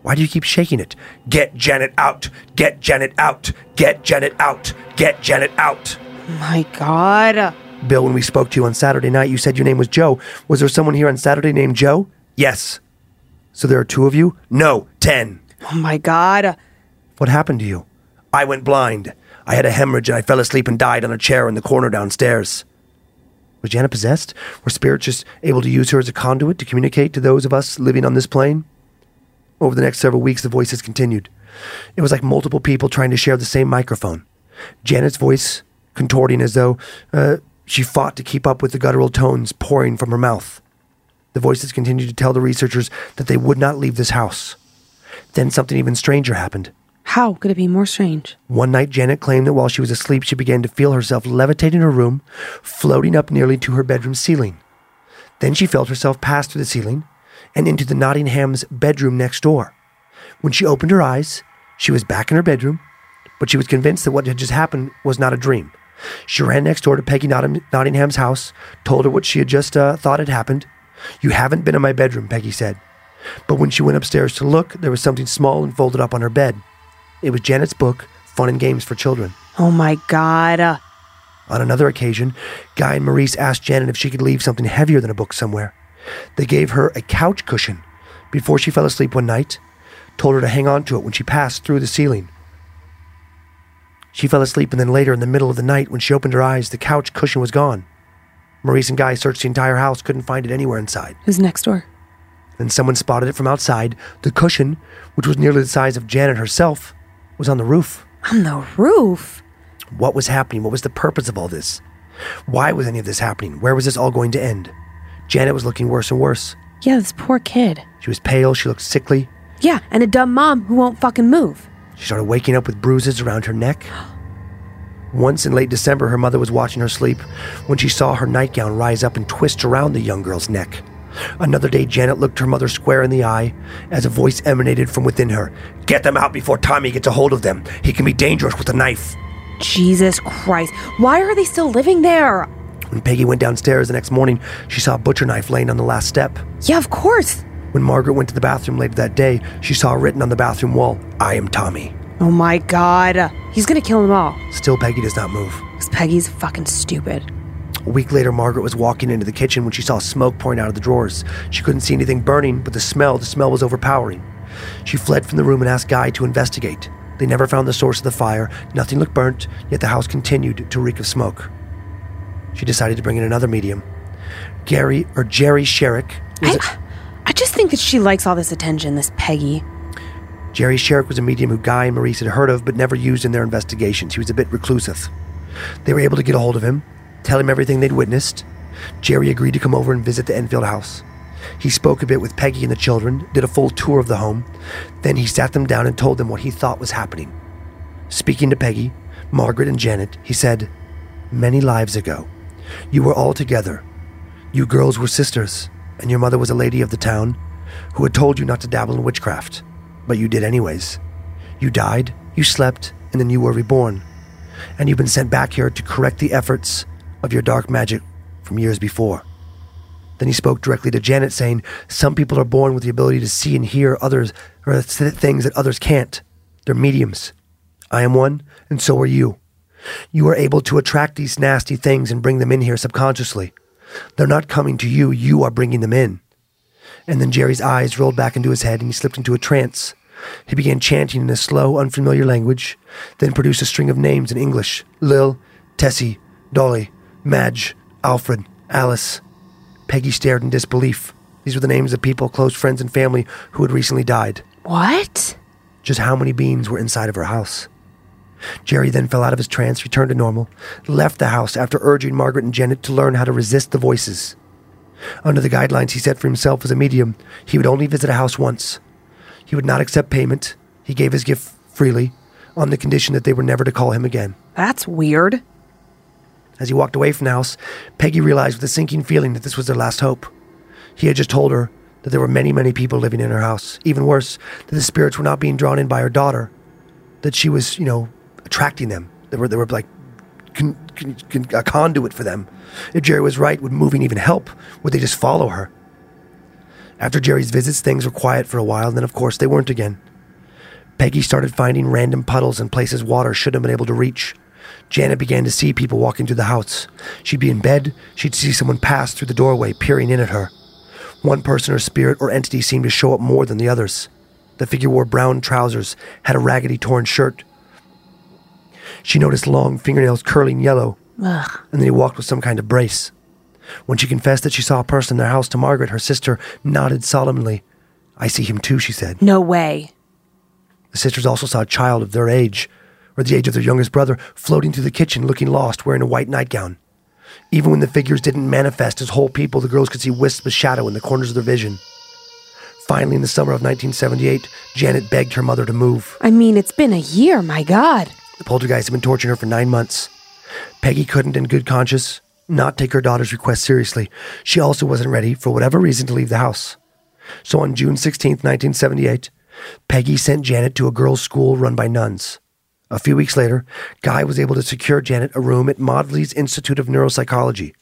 Why do you keep shaking it? Get Janet out! Get Janet out! Get Janet out! Get Janet out! My God. Bill, when we spoke to you on Saturday night, you said your name was Joe. Was there someone here on Saturday named Joe? Yes. So there are two of you? No, ten. Oh my God. What happened to you? I went blind. I had a hemorrhage and I fell asleep and died on a chair in the corner downstairs. Was Janet possessed? Were spirits just able to use her as a conduit to communicate to those of us living on this plane? Over the next several weeks, the voices continued. It was like multiple people trying to share the same microphone. Janet's voice contorting as though uh, she fought to keep up with the guttural tones pouring from her mouth. The voices continued to tell the researchers that they would not leave this house. Then something even stranger happened. How could it be more strange? One night, Janet claimed that while she was asleep, she began to feel herself levitate in her room, floating up nearly to her bedroom ceiling. Then she felt herself pass through the ceiling and into the Nottingham's bedroom next door. When she opened her eyes, she was back in her bedroom, but she was convinced that what had just happened was not a dream. She ran next door to Peggy Notting- Nottingham's house, told her what she had just uh, thought had happened. You haven't been in my bedroom, Peggy said. But when she went upstairs to look, there was something small and folded up on her bed. It was Janet's book, Fun and Games for Children. Oh my God. Uh. On another occasion, Guy and Maurice asked Janet if she could leave something heavier than a book somewhere. They gave her a couch cushion before she fell asleep one night, told her to hang on to it when she passed through the ceiling. She fell asleep, and then later in the middle of the night, when she opened her eyes, the couch cushion was gone. Maurice and Guy searched the entire house, couldn't find it anywhere inside. Who's next door? Then someone spotted it from outside. The cushion, which was nearly the size of Janet herself, was on the roof. On the roof. What was happening? What was the purpose of all this? Why was any of this happening? Where was this all going to end? Janet was looking worse and worse. Yeah, this poor kid. She was pale, she looked sickly. Yeah, and a dumb mom who won't fucking move. She started waking up with bruises around her neck. [GASPS] Once in late December, her mother was watching her sleep when she saw her nightgown rise up and twist around the young girl's neck. Another day, Janet looked her mother square in the eye as a voice emanated from within her Get them out before Tommy gets a hold of them. He can be dangerous with a knife. Jesus Christ. Why are they still living there? When Peggy went downstairs the next morning, she saw a butcher knife laying on the last step. Yeah, of course. When Margaret went to the bathroom later that day, she saw written on the bathroom wall, I am Tommy. Oh my god. He's gonna kill them all. Still, Peggy does not move. Because Peggy's fucking stupid. A week later, Margaret was walking into the kitchen when she saw smoke pouring out of the drawers. She couldn't see anything burning, but the smell, the smell was overpowering. She fled from the room and asked Guy to investigate. They never found the source of the fire. Nothing looked burnt, yet the house continued to reek of smoke. She decided to bring in another medium. Gary or Jerry Sherrick. I, I just think that she likes all this attention, this Peggy. Jerry Sherrick was a medium who Guy and Maurice had heard of but never used in their investigations. He was a bit reclusive. They were able to get a hold of him, tell him everything they'd witnessed. Jerry agreed to come over and visit the Enfield house. He spoke a bit with Peggy and the children, did a full tour of the home. Then he sat them down and told them what he thought was happening. Speaking to Peggy, Margaret, and Janet, he said, Many lives ago, you were all together. You girls were sisters, and your mother was a lady of the town who had told you not to dabble in witchcraft. But you did anyways. You died, you slept, and then you were reborn. And you've been sent back here to correct the efforts of your dark magic from years before. Then he spoke directly to Janet, saying, Some people are born with the ability to see and hear others or th- things that others can't. They're mediums. I am one, and so are you. You are able to attract these nasty things and bring them in here subconsciously. They're not coming to you, you are bringing them in. And then Jerry's eyes rolled back into his head and he slipped into a trance. He began chanting in a slow, unfamiliar language, then produced a string of names in English Lil, Tessie, Dolly, Madge, Alfred, Alice. Peggy stared in disbelief. These were the names of people, close friends, and family who had recently died. What? Just how many beings were inside of her house? Jerry then fell out of his trance, returned to normal, left the house after urging Margaret and Janet to learn how to resist the voices. Under the guidelines he set for himself as a medium, he would only visit a house once. He would not accept payment. He gave his gift freely, on the condition that they were never to call him again. That's weird. As he walked away from the house, Peggy realized with a sinking feeling that this was their last hope. He had just told her that there were many, many people living in her house. Even worse, that the spirits were not being drawn in by her daughter, that she was, you know, attracting them. They were, they were like Uh, con, con, con, a conduit for them. If Jerry was right, would moving even help? Would they just follow her? After Jerry's visits, things were quiet for a while, and then, of course, they weren't again. Peggy started finding random puddles and places water shouldn't have been able to reach. Janet began to see people walking through the house. She'd be in bed, she'd see someone pass through the doorway, peering in at her. One person or spirit or entity seemed to show up more than the others. The figure wore brown trousers, had a raggedy torn shirt. She noticed long fingernails curling yellow, Ugh. and then he walked with some kind of brace. When she confessed that she saw a person in their house to Margaret, her sister nodded solemnly. I see him too, she said. No way. The sisters also saw a child of their age, or the age of their youngest brother, floating through the kitchen looking lost, wearing a white nightgown. Even when the figures didn't manifest as whole people, the girls could see wisps of shadow in the corners of their vision. Finally, in the summer of 1978, Janet begged her mother to move. I mean, it's been a year, my god. The poltergeist had been torturing her for nine months. Peggy couldn't, in good conscience, not take her daughter's request seriously. She also wasn't ready, for whatever reason, to leave the house. So on June 16, 1978, Peggy sent Janet to a girls' school run by nuns. A few weeks later, Guy was able to secure Janet a room at Maudsley's Institute of Neuropsychology,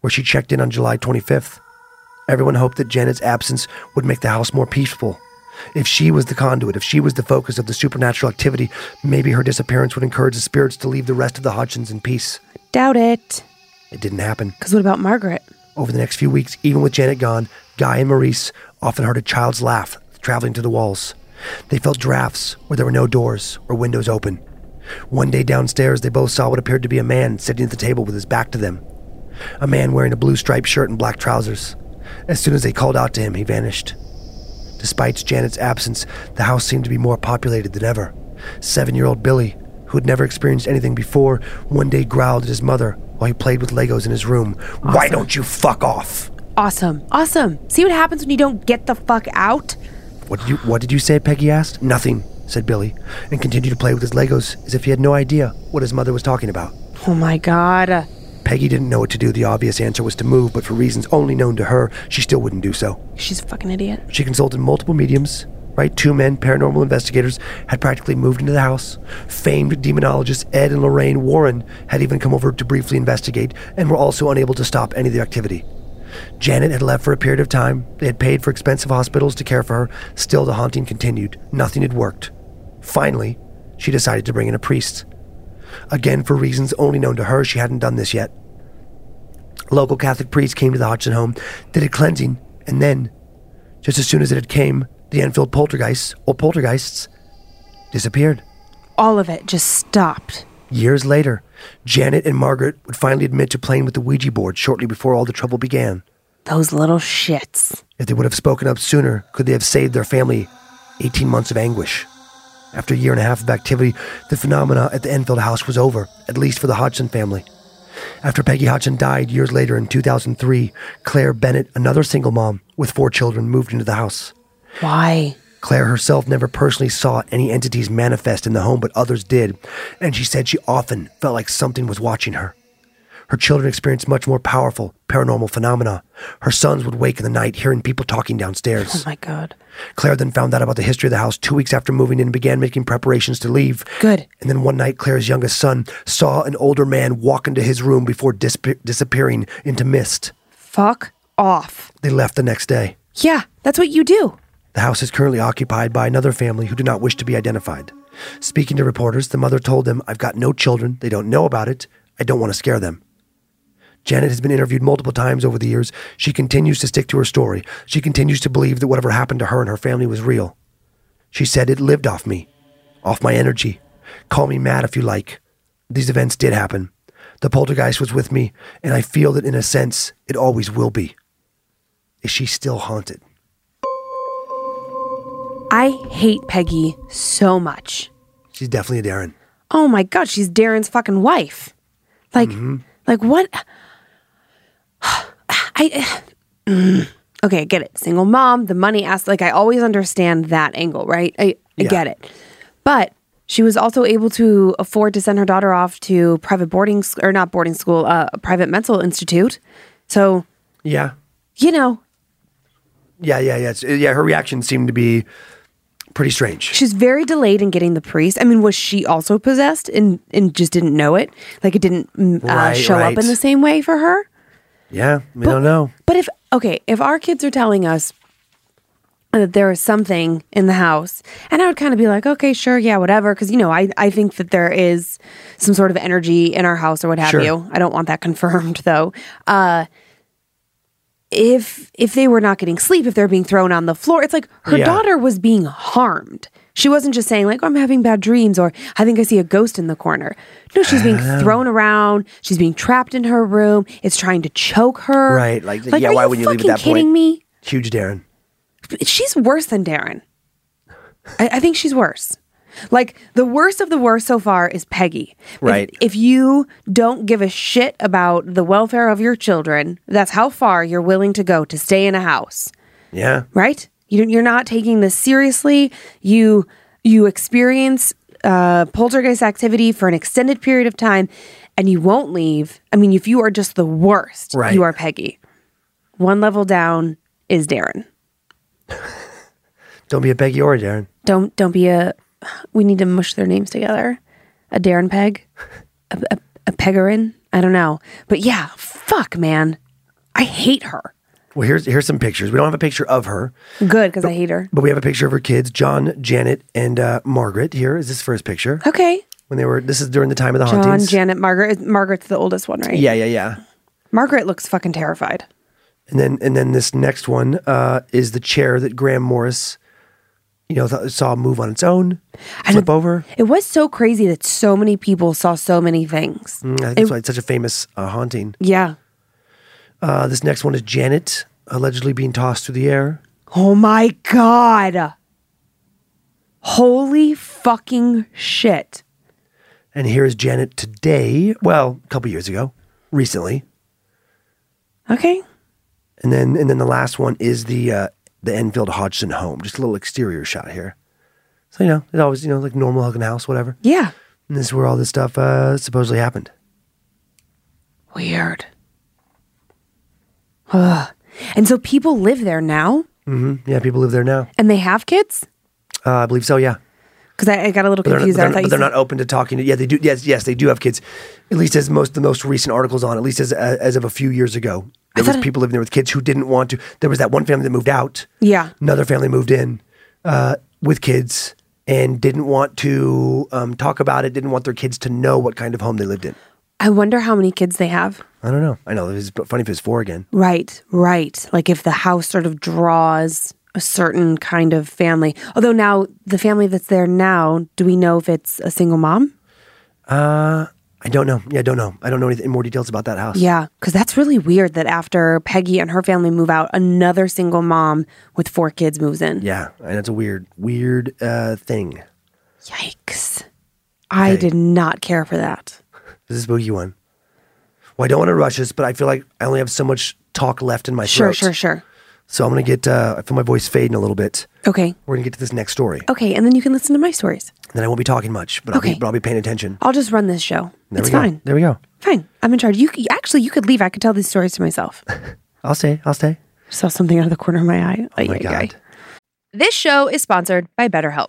where she checked in on July 25th. Everyone hoped that Janet's absence would make the house more peaceful. If she was the conduit, if she was the focus of the supernatural activity, maybe her disappearance would encourage the spirits to leave the rest of the Hodgsons in peace. Doubt it. It didn't happen. Because what about Margaret? Over the next few weeks, even with Janet gone, Guy and Maurice often heard a child's laugh traveling to the walls. They felt drafts where there were no doors or windows open. One day downstairs, they both saw what appeared to be a man sitting at the table with his back to them. A man wearing a blue striped shirt and black trousers. As soon as they called out to him, he vanished. Despite Janet's absence, the house seemed to be more populated than ever. Seven year old Billy, who had never experienced anything before, one day growled at his mother while he played with Legos in his room. Why don't you fuck off? Awesome. Awesome. See what happens when you don't get the fuck out? What did you What did you say? Peggy asked. Nothing, said Billy, and continued to play with his Legos as if he had no idea what his mother was talking about. Oh my god. Peggy didn't know what to do. The obvious answer was to move, but for reasons only known to her, she still wouldn't do so. She's a fucking idiot. She consulted multiple mediums, right? Two men, paranormal investigators, had practically moved into the house. Famed demonologists Ed and Lorraine Warren had even come over to briefly investigate and were also unable to stop any of the activity. Janet had left for a period of time. They had paid for expensive hospitals to care for her. Still, the haunting continued. Nothing had worked. Finally, she decided to bring in a priest. Again, for reasons only known to her, she hadn't done this yet. A local Catholic priest came to the Hodgson home, did a cleansing, and then, just as soon as it had came, the Enfield poltergeists, or poltergeists, disappeared. All of it just stopped. Years later, Janet and Margaret would finally admit to playing with the Ouija board shortly before all the trouble began. Those little shits. If they would have spoken up sooner, could they have saved their family 18 months of anguish? After a year and a half of activity, the phenomena at the Enfield house was over, at least for the Hodgson family. After Peggy Hodgson died years later in 2003, Claire Bennett, another single mom with four children, moved into the house. Why? Claire herself never personally saw any entities manifest in the home, but others did, and she said she often felt like something was watching her. Her children experienced much more powerful paranormal phenomena. Her sons would wake in the night hearing people talking downstairs. Oh my god. Claire then found out about the history of the house two weeks after moving in and began making preparations to leave. Good. And then one night, Claire's youngest son saw an older man walk into his room before disp- disappearing into mist. Fuck off. They left the next day. Yeah, that's what you do. The house is currently occupied by another family who do not wish to be identified. Speaking to reporters, the mother told them, I've got no children. They don't know about it. I don't want to scare them. Janet has been interviewed multiple times over the years. She continues to stick to her story. She continues to believe that whatever happened to her and her family was real. She said it lived off me, off my energy. Call me mad if you like. These events did happen. The poltergeist was with me, and I feel that in a sense, it always will be. Is she still haunted? I hate Peggy so much. She's definitely a Darren. Oh my god, she's Darren's fucking wife. Like, Mm-hmm. like what? I. mm. okay, I get it. Single mom, the money asked. Like, I always understand that angle, right? I, I Yeah. get it. But she was also able to afford to send her daughter off to private boarding or not boarding school, uh, a private mental institute. So Yeah. you know, Yeah, yeah, yeah. It's, yeah, her reaction seemed to be pretty strange. she's very delayed in getting the priest. I mean, was she also possessed and and just didn't know it? Like it didn't mm, uh, Right, show right. up in the same way for her. Yeah, we don't know. But if okay, if our kids are telling us that there is something in the house, and I would kind of be like, okay, sure, yeah, whatever, because you know, I I think that there is some sort of energy in our house or what have Sure. you. I don't want that [LAUGHS] confirmed though. Uh, if if they were not getting sleep, if they're being thrown on the floor, it's like her Yeah. daughter was being harmed. She wasn't just saying like, oh, "I'm having bad dreams" or "I think I see a ghost in the corner." No, she's being oh. thrown around. She's being trapped in her room. It's trying to choke her. Right, like, yeah, why would you leave at fucking that kidding point? me? Huge Darren. She's worse than Darren. I, I think she's worse. Like the worst of the worst so far is Peggy. If- Right. If, you don't give a shit about the welfare of your children, that's how far you're willing to go to stay in a house, Yeah. right? You, you're not taking this seriously. You you experience uh, poltergeist activity for an extended period of time, and you won't leave. I mean, if you are just the worst, Right. you are Peggy. One level down is Darren. [LAUGHS] Don't be a Peggy or a Darren. Don't don't be a. We need to mush their names together. A Darren Peg, a, a, a Pegarin. I don't know, but yeah, fuck, man, I hate her. Well, here's here's some pictures. We don't have a picture of her, Good because I hate her. but we have a picture of her kids, John, Janet, and uh, Margaret. Here is this first picture Okay, when they were. This is during the time of the hauntings. John, hauntings. Janet, Margaret. Margaret's the oldest one, right? yeah, yeah, yeah. Margaret looks fucking terrified. And then and then this next one uh, is the chair that Graham Morris, you know, th- saw move on its own, flip over. It was so crazy that so many people saw so many things. Mm, I think that's why it's such a famous uh, haunting. Yeah. Uh, this next one is Janet allegedly being tossed through the air. Oh my god. Holy fucking shit. And here is Janet today. Well, a couple years ago, recently. Okay. And then and then the last one is the uh, the Enfield Hodgson home. Just a little exterior shot here. So you know, it always you know like normal looking house, whatever. Yeah. And this is where all this stuff uh, supposedly happened. Weird. Ugh. And so people live there now hmm Yeah, people live there now. and they have kids? Uh, I believe so. Yeah. Because I, I got a little But they're, confused. but I they're, thought you they're said- not open to talking to. Yeah, they do. Yes, yes, they do have kids. At least as most the most recent articles on. At least as as of a few years ago, there was thought it- people living there with kids who didn't want to. There was that one family that moved out. Yeah. Another family moved in uh, with kids and didn't want to um, talk about it. Didn't want their kids to know what kind of home they lived in. I wonder how many kids they have. I don't know. I know it's funny if it's four again. Right, right. Like if the house sort of draws a certain kind of family. Although now the family that's there now, do we know if it's a single mom? Uh, I don't know. Yeah, I don't know. I don't know anything more details about that house. Yeah, because that's really weird that after Peggy and her family move out, another single mom with four kids moves in. Yeah, and it's a weird, weird uh, thing. Yikes. I Okay. did not care for that. This is a spooky one. Well, I don't want to rush this, but I feel like I only have so much talk left in my show. Sure, throat. sure, sure. So I'm gonna get. Uh, I feel my voice fading a little bit. Okay. We're gonna get to this next story. Okay, and then you can listen to my stories. Then I won't be talking much, but I'll, be, Okay. but I'll be paying attention. I'll just run this show. There it's we go. fine. There we go. Fine. I'm in charge. You c- actually you could leave. I could tell these stories to myself. [LAUGHS] I'll stay. I'll stay. Saw something out of the corner of my eye. Oh my god. This show is sponsored by BetterHelp.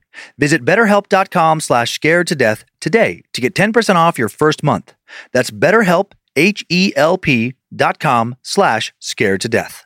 Visit betterhelp.com slash scared to death today to get 10% off your first month. That's betterhelp, H-E-L-P dot com slash scared to death.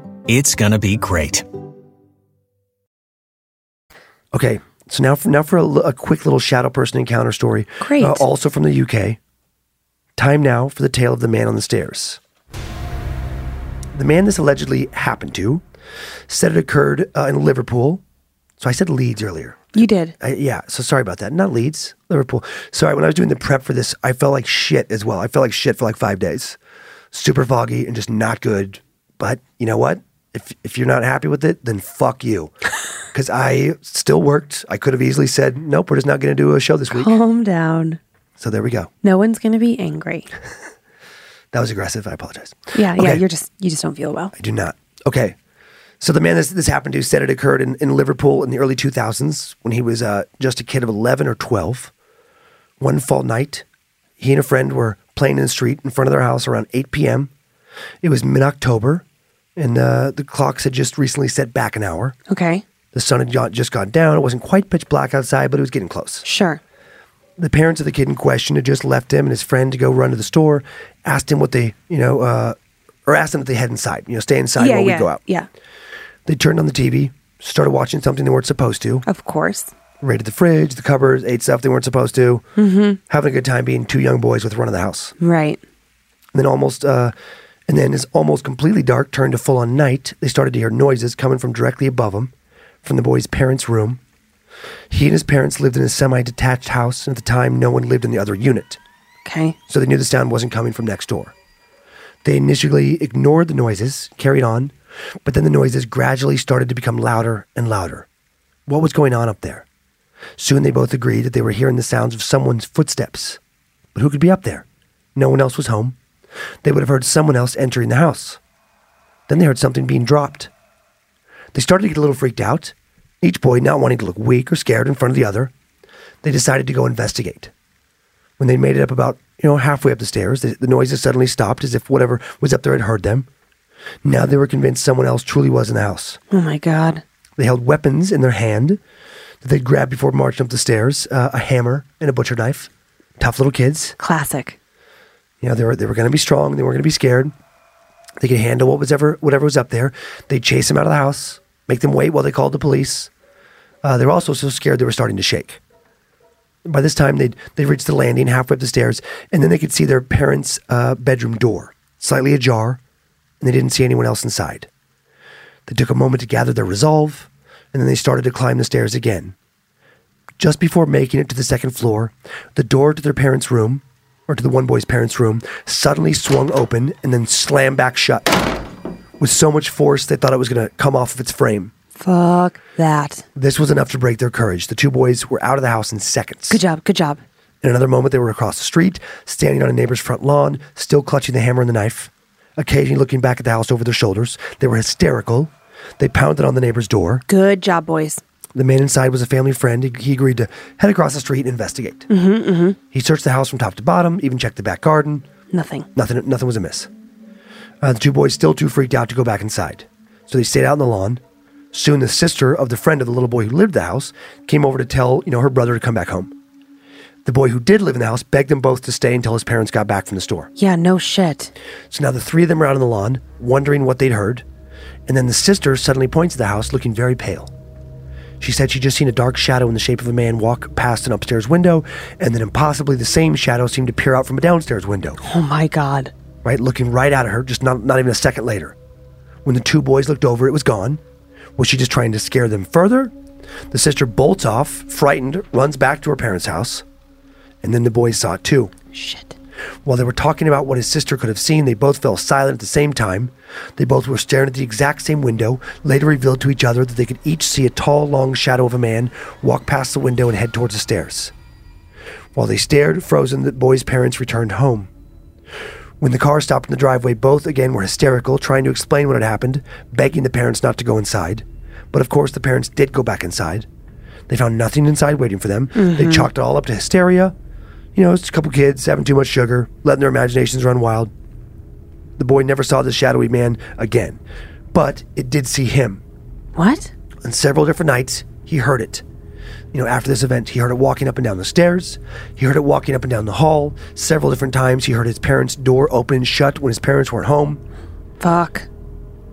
it's gonna be great. Okay, so now for now for a, a quick little shadow person encounter story. Great. Uh, also from the UK. Time now for the tale of the man on the stairs. The man this allegedly happened to said it occurred uh, in Liverpool. So I said Leeds earlier. You did. I, yeah, so sorry about that. Not Leeds, Liverpool. Sorry, when I was doing the prep for this, I felt like shit as well. I felt like shit for like five days. Super foggy and just not good. But you know what? If if you're not happy with it, then fuck you. [LAUGHS] Because I still worked. I could have easily said, nope, we're just not going to do a show this week. Calm down. So there we go. No one's going to be angry. [LAUGHS] That was aggressive. I apologize. Yeah, yeah. You're just you just don't feel well. I do not. Okay. So the man this, this happened to said it occurred in, in Liverpool in the early 2000s when he was uh, just a kid of 11 or 12. One fall night, he and a friend were playing in the street in front of their house around 8 p.m. It was mid October, and uh, the clocks had just recently set back an hour. Okay. The sun had got, just gone down. It wasn't quite pitch black outside, but it was getting close. Sure. The parents of the kid in question had just left him and his friend to go run to the store, asked him what they, you know, uh, or asked them if they head inside, you know, stay inside yeah, while yeah. we go out. Yeah. They turned on the TV, started watching something they weren't supposed to, Of course. raided the fridge, the cupboards, ate stuff they weren't supposed to, mm-hmm. having a good time being two young boys with run of the house. Right. And then almost, uh, and then as almost completely dark turned to full on night, they started to hear noises coming from directly above them, from the boys' parents' room. He and his parents lived in a semi detached house, and at the time, no one lived in the other unit. Okay. So they knew the sound wasn't coming from next door. They initially ignored the noises, carried on, but then the noises gradually started to become louder and louder. What was going on up there? Soon they both agreed that they were hearing the sounds of someone's footsteps. But who could be up there? No one else was home. They would have heard someone else entering the house. Then they heard something being dropped. They started to get a little freaked out, each boy not wanting to look weak or scared in front of the other. They decided to go investigate. When they made it up about, you know, halfway up the stairs, the, the noises suddenly stopped as if whatever was up there had heard them. Now they were convinced someone else truly was in the house. Oh my God. They held weapons in their hand that they'd grabbed before marching up the stairs uh, a hammer and a butcher knife. Tough little kids. Classic. You know, they were, they were going to be strong. They weren't going to be scared. They could handle what was ever, whatever was up there. They'd chase them out of the house, make them wait while they called the police. Uh, they were also so scared they were starting to shake. By this time, they'd, they'd reached the landing halfway up the stairs, and then they could see their parents' uh, bedroom door, slightly ajar, and they didn't see anyone else inside. They took a moment to gather their resolve, and then they started to climb the stairs again. Just before making it to the second floor, the door to their parents' room, or to the one boy's parents' room, suddenly swung open and then slammed back shut with so much force they thought it was going to come off of its frame. Fuck that. This was enough to break their courage. The two boys were out of the house in seconds. Good job. Good job. In another moment, they were across the street, standing on a neighbor's front lawn, still clutching the hammer and the knife, occasionally looking back at the house over their shoulders. They were hysterical. They pounded on the neighbor's door. Good job, boys. The man inside was a family friend. He, he agreed to head across the street and investigate. Mm-hmm, mm-hmm. He searched the house from top to bottom, even checked the back garden. Nothing. Nothing, nothing was amiss. Uh, the two boys still too freaked out to go back inside, so they stayed out on the lawn. Soon, the sister of the friend of the little boy who lived in the house came over to tell you know her brother to come back home. The boy who did live in the house begged them both to stay until his parents got back from the store. Yeah, no shit. So now the three of them are out on the lawn, wondering what they'd heard, and then the sister suddenly points to the house, looking very pale. She said she'd just seen a dark shadow in the shape of a man walk past an upstairs window, and then impossibly the same shadow seemed to peer out from a downstairs window. Oh my God. Right, looking right out at her, just not, not even a second later. When the two boys looked over, it was gone. Was she just trying to scare them further? The sister bolts off, frightened, runs back to her parents' house, and then the boys saw it too. Shit. While they were talking about what his sister could have seen, they both fell silent at the same time. They both were staring at the exact same window, later revealed to each other that they could each see a tall, long shadow of a man walk past the window and head towards the stairs. While they stared, frozen, the boys' parents returned home. When the car stopped in the driveway, both again were hysterical, trying to explain what had happened, begging the parents not to go inside. But of course, the parents did go back inside. They found nothing inside waiting for them. They Mhm. chalked it all up to hysteria. You know, it's a couple kids having too much sugar, letting their imaginations run wild. The boy never saw the shadowy man again, but it did see him. What? On several different nights, he heard it. You know, after this event, he heard it walking up and down the stairs. He heard it walking up and down the hall. Several different times, he heard his parents' door open and shut when his parents weren't home. Fuck.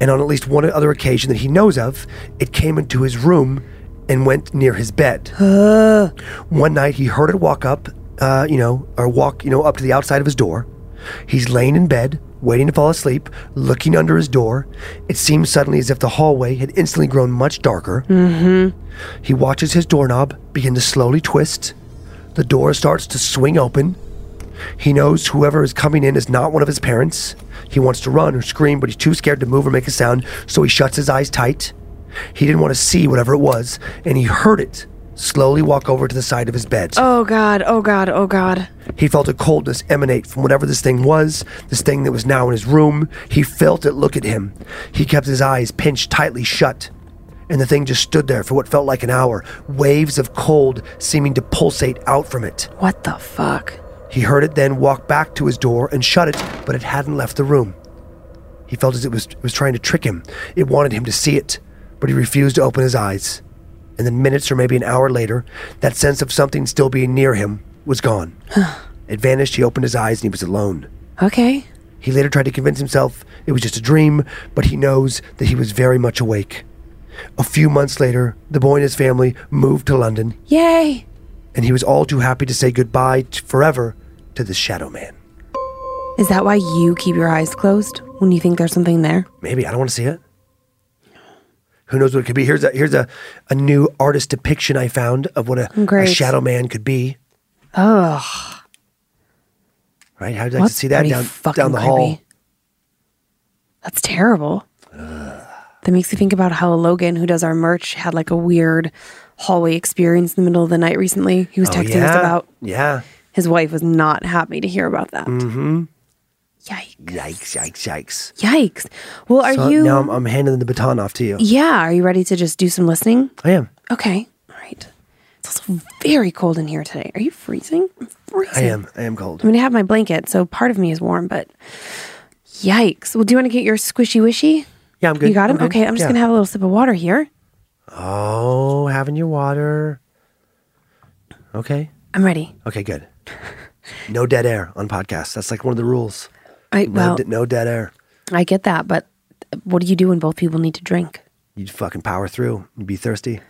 And on at least one other occasion that he knows of, it came into his room and went near his bed. [GASPS] one night, he heard it walk up, uh, you know, or walk, you know, up to the outside of his door. He's laying in bed, waiting to fall asleep, looking under his door. It seems suddenly as if the hallway had instantly grown much darker. Mm-hmm. He watches his doorknob begin to slowly twist. The door starts to swing open. He knows whoever is coming in is not one of his parents. He wants to run or scream, but he's too scared to move or make a sound, so he shuts his eyes tight. He didn't want to see whatever it was, and he heard it slowly walk over to the side of his bed. Oh God. Oh God. Oh God. He felt a coldness emanate from whatever this thing was, this thing that was now in his room. He felt it look at him. He kept his eyes pinched tightly shut. And the thing just stood there for what felt like an hour, waves of cold seeming to pulsate out from it. What the fuck? He heard it then walk back to his door and shut it, but it hadn't left the room. He felt as it was, it was trying to trick him. It wanted him to see it, but he refused to open his eyes. And then, minutes or maybe an hour later, that sense of something still being near him was gone. [SIGHS] it vanished, he opened his eyes, and he was alone. Okay. He later tried to convince himself it was just a dream, but he knows that he was very much awake. A few months later, the boy and his family moved to London, Yay. and he was all too happy to say goodbye t- forever to the shadow man. Is that why you keep your eyes closed when you think there's something there? Maybe I don't want to see it. Who knows what it could be? Here's a here's a, a new artist depiction I found of what a, a shadow man could be. Ugh. Right? How'd you like That's to see that pretty down fucking down the hall? creepy. That's terrible. That makes me think about how Logan, who does our merch, had like a weird hallway experience in the middle of the night recently. He was Oh, texting us yeah? about Yeah. his wife was not happy to hear about that. Mm-hmm. Yikes. Yikes, yikes, yikes. Yikes. Well, are So you now I'm, I'm handing the baton off to you. Yeah, are you ready to just do some listening? I am. Okay. All right. It's also very cold in here today. Are you freezing? I'm freezing. I am. I am cold. I mean, I have my blanket, so part of me is warm, but yikes. Well, do you want to get your squishy wishy? Yeah, I'm good. You got him? I'm. Okay, I'm just Yeah. going to have a little sip of water here. Oh, having your water. Okay. I'm ready. Okay, good. No dead air on podcasts. That's like one of the rules. I, No, well, de- no dead air. I get that, but what do you do when both people need to drink? You'd fucking power through. You'd be thirsty.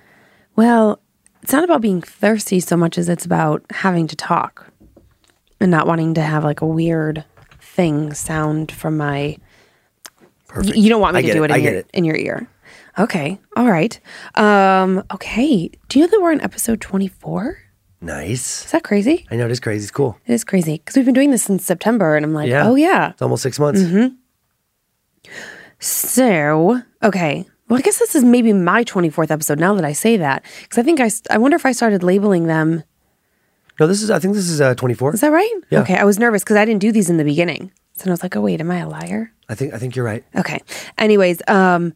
Well, it's not about being thirsty so much as it's about having to talk and not wanting to have like a weird thing sound from my. Perfect. You don't want me to do it. it, in, your, it. in your ear. Okay. All right. Um, okay. Do you know that we're on episode 24? Nice. Is that crazy? I know it is crazy. It's cool. It is crazy because we've been doing this since September, and I'm like, Yeah. oh yeah. It's almost six months. Mm-hmm. So okay, well, I guess this is maybe my 24th episode now that I say that because I think I I wonder if I started labeling them. No, this is. I think this is uh, 24. Is that right? Yeah. Okay, I was nervous because I didn't do these in the beginning, so I was like, oh wait, am I a liar? I think. I think you're right. Okay. Anyways, um,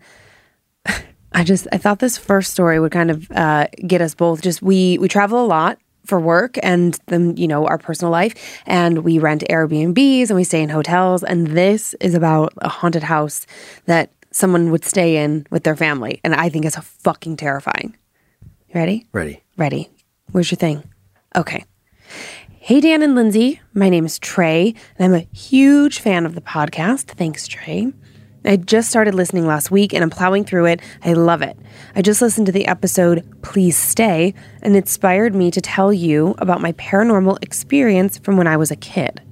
[LAUGHS] I just I thought this first story would kind of uh, get us both. Just we we travel a lot for work and then you know our personal life, and we rent Airbnbs and we stay in hotels. And this is about a haunted house that someone would stay in with their family, and I think it's fucking terrifying. You ready? Ready. Ready. Where's your thing? Okay. Hey, Dan and Lindsay. My name is Trey, and I'm a huge fan of the podcast. Thanks, Trey. I just started listening last week and I'm plowing through it. I love it. I just listened to the episode Please Stay and it inspired me to tell you about my paranormal experience from when I was a kid.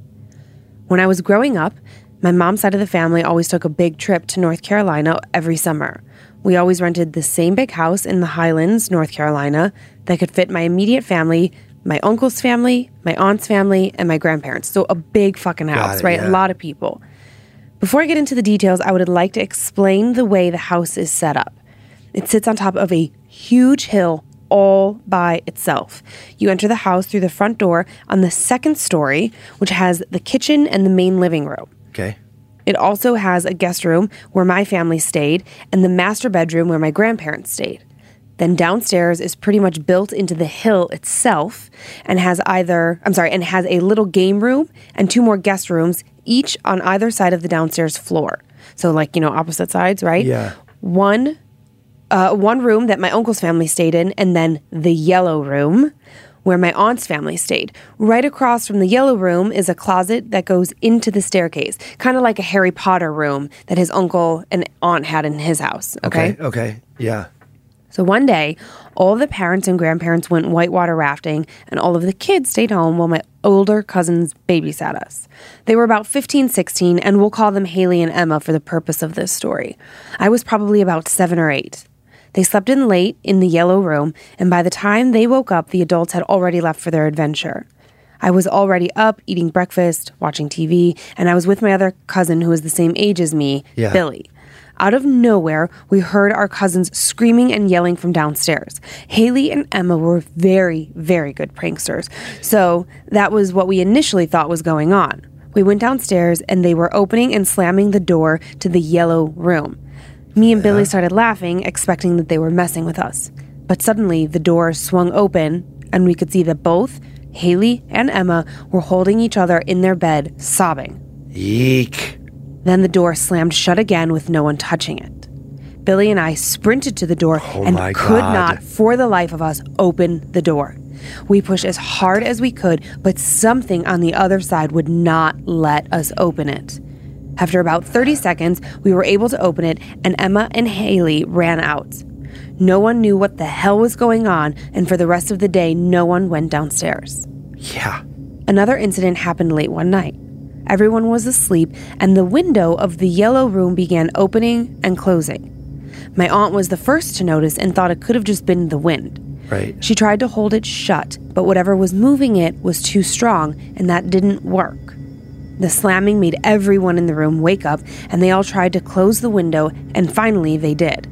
When I was growing up, my mom's side of the family always took a big trip to North Carolina every summer. We always rented the same big house in the Highlands, North Carolina, that could fit my immediate family, my uncle's family, my aunt's family, and my grandparents. So a big fucking house, it, right? yeah. A lot of people. Before I get into the details, I would like to explain the way the house is set up. It sits on top of a huge hill all by itself. You enter the house through the front door on the second story, which has the kitchen and the main living room. Okay. It also has a guest room where my family stayed and the master bedroom where my grandparents stayed. Then downstairs is pretty much built into the hill itself and has either, I'm sorry, and has a little game room and two more guest rooms, each on either side of the downstairs floor. So, like, you know, opposite sides, right? Yeah. One uh, one room that my uncle's family stayed in, and then the yellow room where my aunt's family stayed. Right across from the yellow room is a closet that goes into the staircase, kind of like a Harry Potter room that his uncle and aunt had in his house. Okay. Okay. Okay. Yeah. So one day, all the parents and grandparents went whitewater rafting, and all of the kids stayed home while my older cousins babysat us. They were about 15, 16, and we'll call them Haley and Emma for the purpose of this story. I was probably about seven or eight. They slept in late in the yellow room, and by the time they woke up, the adults had already left for their adventure. I was already up, eating breakfast, watching TV, and I was with my other cousin who was the same age as me, Yeah. Billy. Out of nowhere, we heard our cousins screaming and yelling from downstairs. Haley and Emma were very, very good pranksters. So that was what we initially thought was going on. We went downstairs and they were opening and slamming the door to the yellow room. Me and Billy uh-huh. started laughing, expecting that they were messing with us. But suddenly the door swung open and we could see that both Haley and Emma were holding each other in their bed, sobbing. Yeek. Then the door slammed shut again with no one touching it. Billy and I sprinted to the door Oh and could God. not, for the life of us, open the door. We pushed as hard as we could, but something on the other side would not let us open it. After about 30 seconds, we were able to open it, and Emma and Haley ran out. No one knew what the hell was going on, and for the rest of the day, no one went downstairs. Yeah. Another incident happened late one night. Everyone was asleep, and the window of the yellow room began opening and closing. My aunt was the first to notice and thought it could have just been the wind. Right. She tried to hold it shut, but whatever was moving it was too strong, and that didn't work. The slamming made everyone in the room wake up, and they all tried to close the window, and finally they did.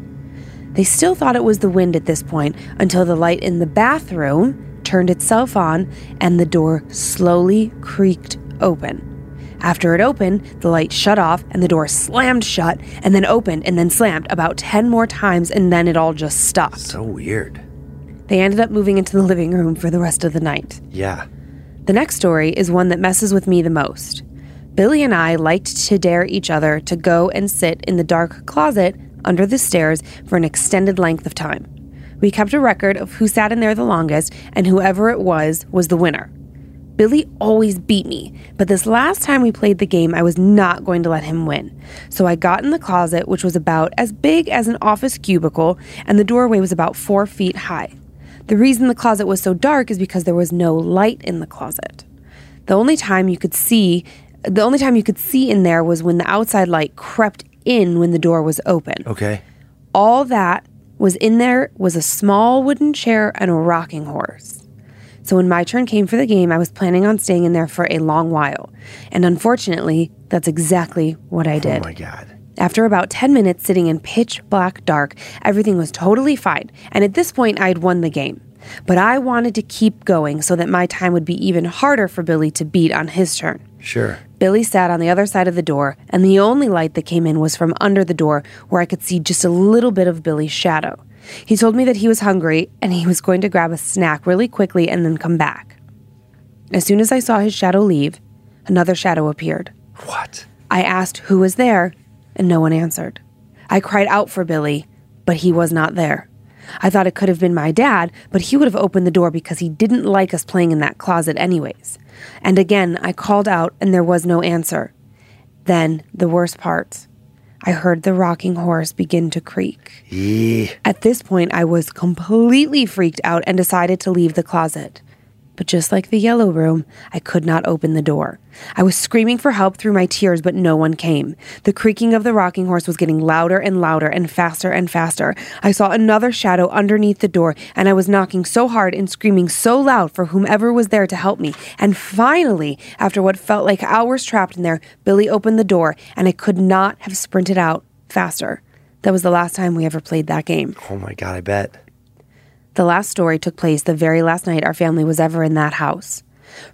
They still thought it was the wind at this point until the light in the bathroom turned itself on and the door slowly creaked open. After it opened, the light shut off and the door slammed shut and then opened and then slammed about 10 more times and then it all just stopped. So weird. They ended up moving into the living room for the rest of the night. Yeah. The next story is one that messes with me the most. Billy and I liked to dare each other to go and sit in the dark closet under the stairs for an extended length of time. We kept a record of who sat in there the longest, and whoever it was was the winner. Billy always beat me, but this last time we played the game, I was not going to let him win. So I got in the closet, which was about as big as an office cubicle, and the doorway was about four feet high. The reason the closet was so dark is because there was no light in the closet. The only time you could see the only time you could see in there was when the outside light crept in when the door was open. Okay. All that was in there was a small wooden chair and a rocking horse. So when my turn came for the game, I was planning on staying in there for a long while. And unfortunately, that's exactly what I oh did. Oh my God. After about 10 minutes sitting in pitch black dark, everything was totally fine. And at this point, I'd won the game. But I wanted to keep going so that my time would be even harder for Billy to beat on his turn. Sure. Billy sat on the other side of the door, and the only light that came in was from under the door where I could see just a little bit of Billy's shadow. He told me that he was hungry and he was going to grab a snack really quickly and then come back. As soon as I saw his shadow leave, another shadow appeared. What? I asked who was there, and no one answered. I cried out for Billy, but he was not there. I thought it could have been my dad, but he would have opened the door because he didn't like us playing in that closet, anyways. And again, I called out, and there was no answer. Then, the worst part I heard the rocking horse begin to creak. At this point, I was completely freaked out and decided to leave the closet. But just like the yellow room, I could not open the door. I was screaming for help through my tears, but no one came. The creaking of the rocking horse was getting louder and louder and faster and faster. I saw another shadow underneath the door, and I was knocking so hard and screaming so loud for whomever was there to help me. And finally, after what felt like hours trapped in there, Billy opened the door, and I could not have sprinted out faster. That was the last time we ever played that game. Oh my God, I bet. The last story took place the very last night our family was ever in that house.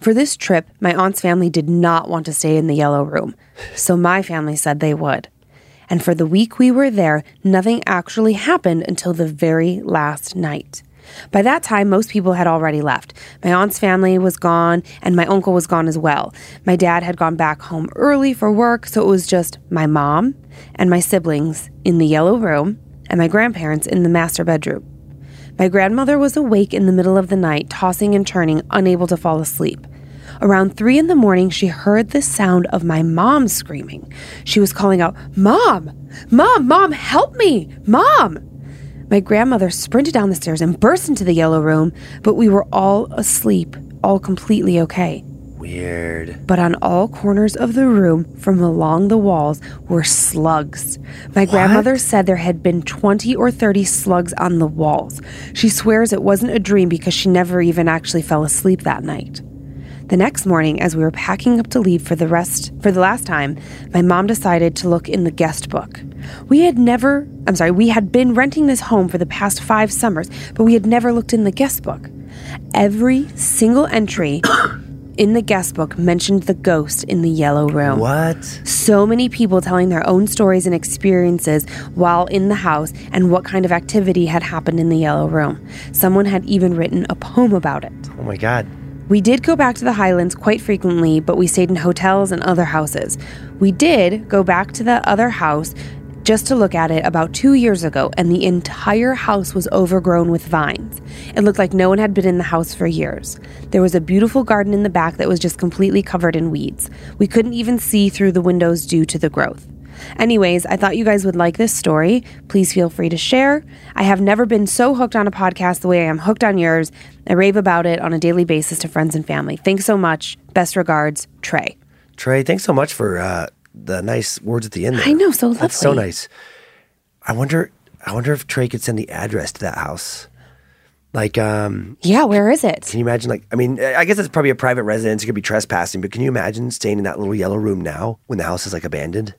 For this trip, my aunt's family did not want to stay in the yellow room, so my family said they would. And for the week we were there, nothing actually happened until the very last night. By that time, most people had already left. My aunt's family was gone, and my uncle was gone as well. My dad had gone back home early for work, so it was just my mom and my siblings in the yellow room, and my grandparents in the master bedroom. My grandmother was awake in the middle of the night, tossing and turning, unable to fall asleep. Around three in the morning, she heard the sound of my mom screaming. She was calling out, Mom! Mom! Mom, help me! Mom! My grandmother sprinted down the stairs and burst into the yellow room, but we were all asleep, all completely okay. Weird. But on all corners of the room, from along the walls, were slugs. My grandmother said there had been 20 or 30 slugs on the walls. She swears it wasn't a dream because she never even actually fell asleep that night. The next morning, as we were packing up to leave for the rest for the last time, my mom decided to look in the guest book. We had never, I'm sorry, we had been renting this home for the past 5 summers, but we had never looked in the guest book. Every single entry [COUGHS] in the guest book mentioned the ghost in the yellow room. What? So many people telling their own stories and experiences while in the house and what kind of activity had happened in the yellow room. Someone had even written a poem about it. Oh my God. We did go back to the Highlands quite frequently, but we stayed in hotels and other houses. We did go back to the other house just to look at it about two years ago, and the entire house was overgrown with vines. It looked like no one had been in the house for years. There was a beautiful garden in the back that was just completely covered in weeds. We couldn't even see through the windows due to the growth. Anyways, I thought you guys would like this story. Please feel free to share. I have never been so hooked on a podcast the way I am hooked on yours. I rave about it on a daily basis to friends and family. Thanks so much. Best regards, Trey. Trey, thanks so much for uh, the nice words at the end. There. I know, so lovely. That's so nice. I wonder. I wonder if Trey could send the address to that house. Like, um, Yeah, where is it? can you imagine? Like, I mean, I guess it's probably a private residence. It could be trespassing, but can you imagine staying in that little yellow room now when the house is like abandoned?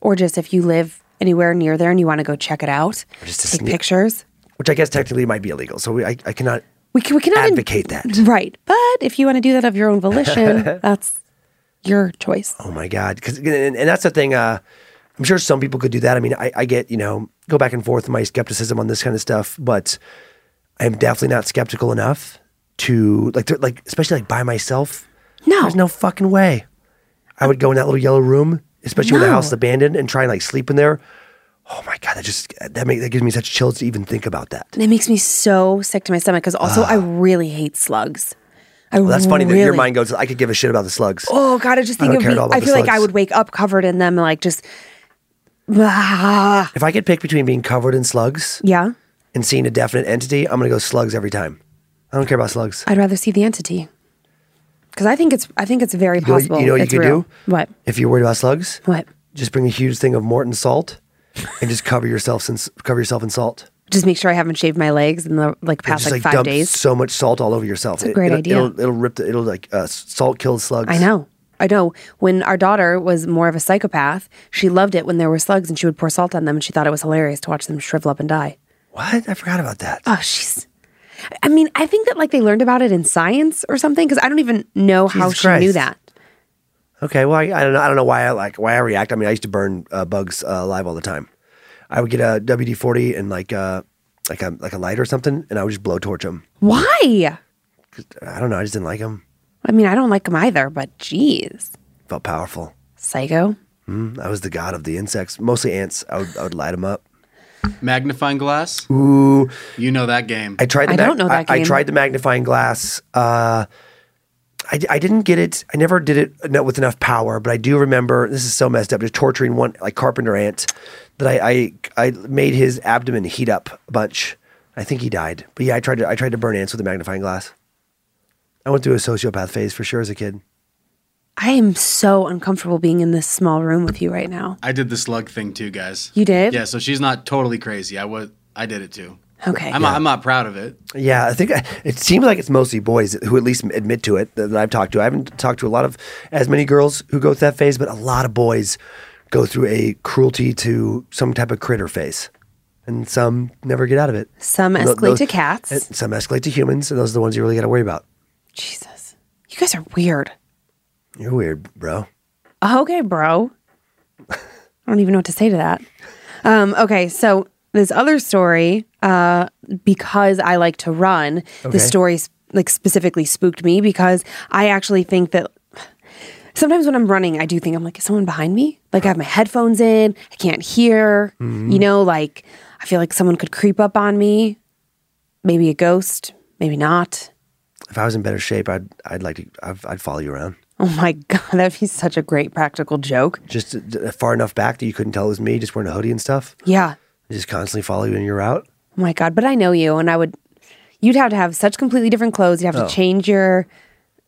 Or just if you live anywhere near there and you want to go check it out, just to take sneak- pictures. Which I guess technically might be illegal. So we, I, I cannot We can, we cannot in- advocate that. Right. But if you want to do that of your own volition, [LAUGHS] that's your choice. Oh my God. Because and, and that's the thing. Uh, I'm sure some people could do that. I mean, I, I get you know go back and forth with my skepticism on this kind of stuff, but I am definitely not skeptical enough to like like especially like by myself. No. there's no fucking way. I would go in that little yellow room, especially when the house is abandoned, and try and like sleep in there. Oh my God, that just that make, that gives me such chills to even think about that. It makes me so sick to my stomach because also I really hate slugs. I Well, that's funny that your mind goes. I could give a shit about the slugs. Oh God, I just I think don't it care would at all be. I feel like I would wake up covered in them, like just. Ah. If I could pick between being covered in slugs Yeah, and seeing a definite entity, I'm gonna go slugs every time. I don't care about slugs. I'd rather see the entity because I think it's. I think it's very You know, possible. you know what you could real. do? What? If you're worried about slugs, What? just bring a huge thing of Morton salt and just cover yourself in cover yourself in salt. Just make sure I haven't shaved my legs in the like past just like, like five days. so much salt all over yourself. It's a great it'll, idea. It'll, it'll rip. The, it'll like uh, salt kills slugs. I know. I know. When our daughter was more of a psychopath, she loved it when there were slugs and she would pour salt on them and she thought it was hilarious to watch them shrivel up and die. What? I forgot about that. Oh, she's. I mean, I think that like they learned about it in science or something because I don't even know how Jesus she knew that. Okay, well, I, I don't know. I don't know why I like why I react. I mean, I used to burn uh, bugs uh, alive all the time. I would get a WD forty and like uh, like a like a light or something, and I would just blowtorch them. Why? I don't know. I just didn't like them. I mean, I don't like them either, but geez, Felt powerful. psycho. Mm, I was the god of the insects, mostly ants. I would I would light them up. Magnifying glass. Ooh, You know that game. I tried. The I don't know that I, I game. tried the magnifying glass. Uh, I, I didn't get it. I never did it eno- with enough power. But I do remember this is so messed up. Just torturing one like carpenter ant that I I, I made his abdomen heat up a bunch. I think he died. But yeah, I tried to I tried to burn ants with a magnifying glass. I went through a sociopath phase for sure as a kid. I am so uncomfortable being in this small room with you right now. I did the slug thing too, guys. You did? Yeah, so she's not totally crazy. I was. I did it too. Okay. I'm, not, I'm not proud of it. Yeah, I think it seems like it's mostly boys who at least admit to it that, that I've talked to. I haven't talked to a lot of as many girls who go through that phase, but a lot of boys go through a cruelty to some type of critter phase, and some never get out of it. Some escalate those- to cats. some escalate to humans, and those are the ones you really got to worry about. Jesus, you guys are weird. You're weird, bro. Okay, bro. I don't even know what to say to that. Um, okay, so this other story, uh, because I like to run, Okay. the story like specifically spooked me because I actually think that sometimes when I'm running, I do think I'm like, is someone behind me? Like I have my headphones in, I can't hear. Mm-hmm. You know, like I feel like someone could creep up on me. Maybe a ghost, maybe not. If I was in better shape, I'd I'd like to I'd, I'd follow you around [LAUGHS] Oh my god, that'd be such a great practical joke. just uh, far enough back that you couldn't tell it was me, just wearing a hoodie and stuff. Yeah. Just constantly follow you in your route. Oh my god, but I know you, and I would. You'd have to have such completely different clothes. You'd have Oh. to change your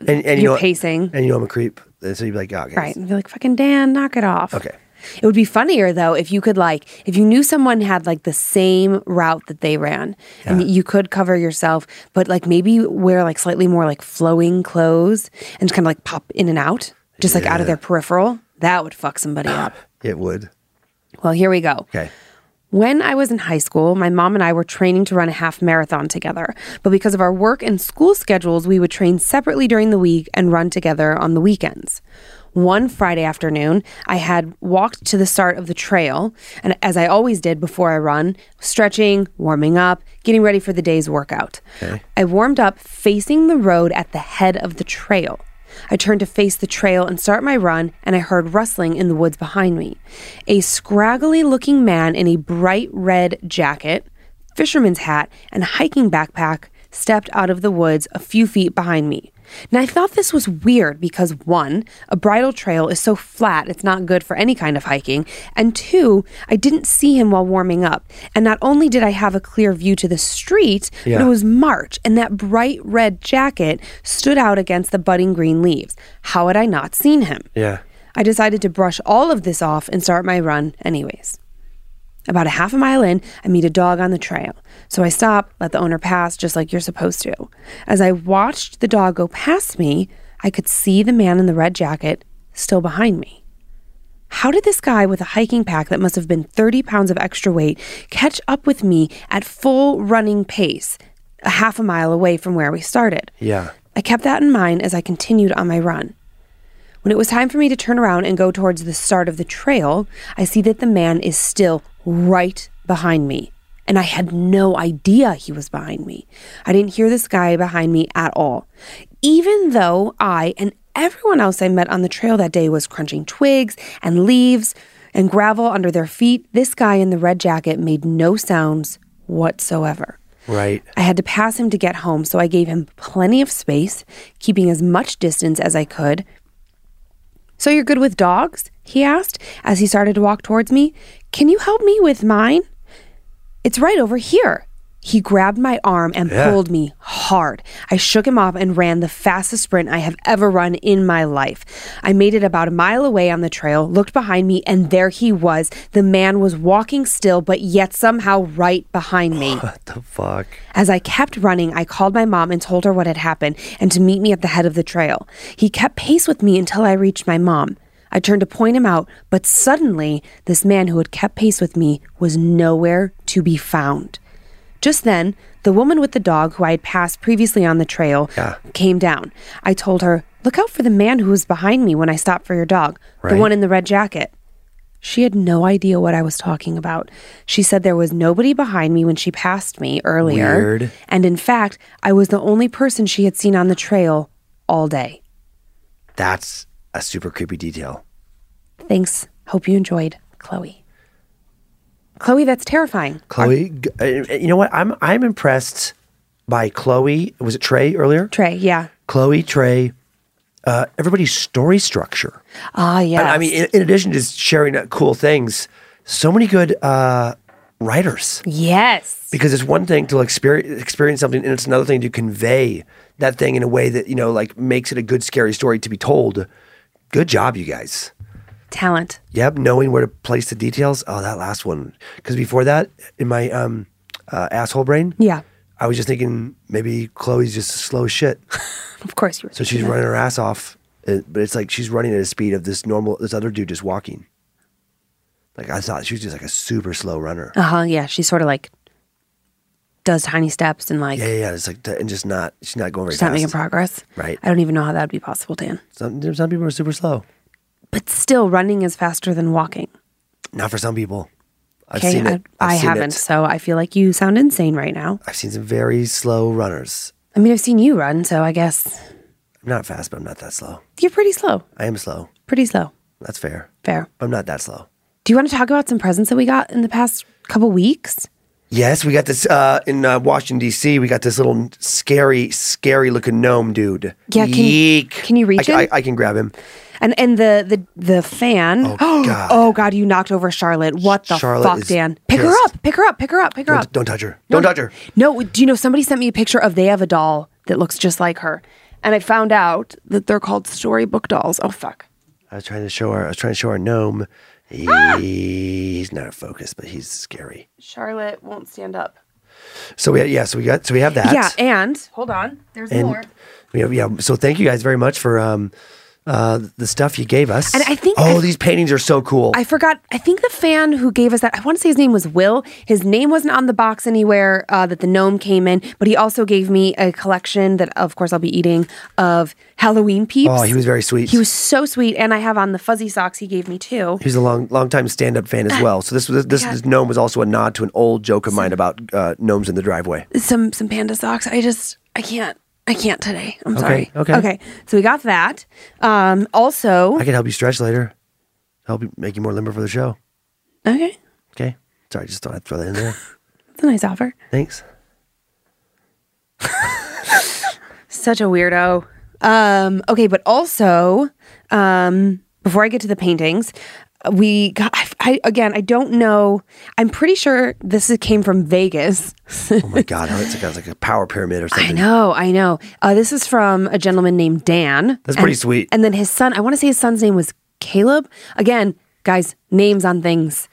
And, and you your know, pacing, and you know I'm a creep, Ah, and so you'd be like, oh, okay, right? And be like, "Fucking Dan, knock it off." okay. It would be funnier though if you could like if you knew someone had like the same route that they ran, and you could cover yourself, but like maybe wear like slightly more like flowing clothes and just kind of like pop in and out, just like out of their peripheral. That would fuck somebody up. It would. Well, here we go. Okay. When I was in high school, my mom and I were training to run a half marathon together. But because of our work and school schedules, we would train separately during the week and run together on the weekends. One Friday afternoon, I had walked to the start of the trail, and as I always did before I run, stretching, warming up, getting ready for the day's workout. I warmed up facing the road at the head of the trail. I turned to face the trail and start my run, and I heard rustling in the woods behind me. A scraggly looking man in a bright red jacket, fisherman's hat, and hiking backpack stepped out of the woods a few feet behind me. Now, I thought this was weird because one, a bridle trail is so flat, it's not good for any kind of hiking. And two, I didn't see him while warming up. And not only did I have a clear view to the street, but it was March, and that bright red jacket stood out against the budding green leaves. How had I not seen him? Yeah. I decided to brush all of this off and start my run anyways. About a half a mile in, I meet a dog on the trail. So I stop, let the owner pass, just like you're supposed to. As I watched the dog go past me, I could see the man in the red jacket still behind me. How did this guy with a hiking pack that must have been 30 pounds of extra weight catch up with me at full running pace, a half a mile away from where we started? Yeah. I kept that in mind as I continued on my run. When it was time for me to turn around and go towards the start of the trail, I see that the man is still right behind me. And I had no idea he was behind me. I didn't hear this guy behind me at all. Even though I and everyone else I met on the trail that day was crunching twigs and leaves and gravel under their feet, this guy in the red jacket made no sounds whatsoever. Right. I had to pass him to get home, so I gave him plenty of space, keeping as much distance as I could. So you're good with dogs? He asked as he started to walk towards me. Can you help me with mine? It's right over here. He grabbed my arm and Yeah. pulled me hard. I shook him off and ran the fastest sprint I have ever run in my life. I made it about a mile away on the trail, looked behind me, and there he was. The man was walking still, but yet somehow right behind me. [LAUGHS] What the fuck? As I kept running, I called my mom and told her what had happened and to meet me at the head of the trail. He kept pace with me until I reached my mom. I turned to point him out, but suddenly, this man who had kept pace with me was nowhere to be found. Just then, the woman with the dog who I had passed previously on the trail came down. I told her, Look out for the man who was behind me when I stopped for your dog, the one in the red jacket. She had no idea what I was talking about. She said there was nobody behind me when she passed me earlier. Weird. And in fact, I was the only person she had seen on the trail all day. That's a super creepy detail. Thanks. Hope you enjoyed, Chloe. Chloe, that's terrifying. Chloe, uh, you know what? I'm I'm impressed by Chloe. Was it Trey earlier? Trey, yeah. Chloe, Trey, uh, everybody's story structure. Ah, yes. I, I mean, in, in addition to sharing uh, cool things, so many good uh, writers. Yes. Because it's one thing to experience experience something, and it's another thing to convey that thing in a way that you know, like makes it a good scary story to be told. Good job, you guys. Talent. Yep, knowing where to place the details. Oh, that last one. Because before that, in my um, uh, asshole brain, Yeah. I was just thinking maybe Chloe's just slow shit. [LAUGHS] Of course you were. So she's running her ass off, uh, but it's like she's running at a speed of this normal, this other dude just walking. Like I thought she was just like a super slow runner. Uh huh. Yeah. she's sort of like does tiny steps and like Yeah, yeah, yeah. It's like and just not, she's not going very she's not making progress. Right. I don't even know how that would be possible, Dan. Some some people are super slow. But still, running is faster than walking. Not for some people. I've Okay, seen it. I, I I've seen haven't, It. so I feel like you sound insane right now. I've seen some very slow runners. I mean, I've seen you run, so I guess I'm not fast, but I'm not that slow. you're pretty slow. I am slow. Pretty slow. That's fair. Fair. I'm not that slow. Do you want to talk about some presents that we got in the past couple weeks? Yes, we got this uh, in uh, Washington D.C. We got this little scary, scary looking gnome dude. Yeah, can- Yeek. can you reach I, I. I can grab him. And and the the the fan. Oh, [GASPS] God. Oh God! You knocked over Charlotte. What the Charlotte fuck, Dan? Pick her up. Pick her up. Pick her up. Pick her Don't, up. don't touch her. Don't touch her. No, do you know somebody sent me a picture of they have a doll that looks just like her, and I found out that they're called storybook dolls. Oh fuck! I was trying to show her. I was trying to show our gnome. He, Ah! He's not focused, but he's scary. Charlotte won't stand up. So we yeah. So we got so we have that. Yeah, and hold on, there's And more. we have, yeah. So thank you guys very much for um uh the stuff you gave us. And I think oh I- these paintings are so cool. I forgot. I think the fan who gave us that, I want to say his name was Will. His name wasn't on the box anywhere uh, that the gnome came in, but he also gave me a collection that, of course, I'll be eating of Halloween peeps. oh, he was very sweet. He was so sweet, and I have on the fuzzy socks he gave me too. He's a long, long time stand up fan as well. So this this, this, this gnome was also a nod to an old joke of mine about uh, gnomes in the driveway. Some some panda socks. I just I can't. I can't today. I'm Okay, sorry. okay. Okay. So we got that. Um, also, I can help you stretch later. Help you make you more limber for the show. okay, Okay. Sorry, just thought I'd throw that in there. [LAUGHS] that's a nice offer. Thanks. [LAUGHS] Such a weirdo. Um, okay, but also, um, before I get to the paintings, we got, I, I again, I don't know. I'm pretty sure this came from Vegas. Oh my god, it's like, it's like a power pyramid or [LAUGHS] something. I know, I know. Uh, this is from a gentleman named Dan. That's pretty sweet. And then his son, I want to say his son's name was Caleb. Again, guys, names on things.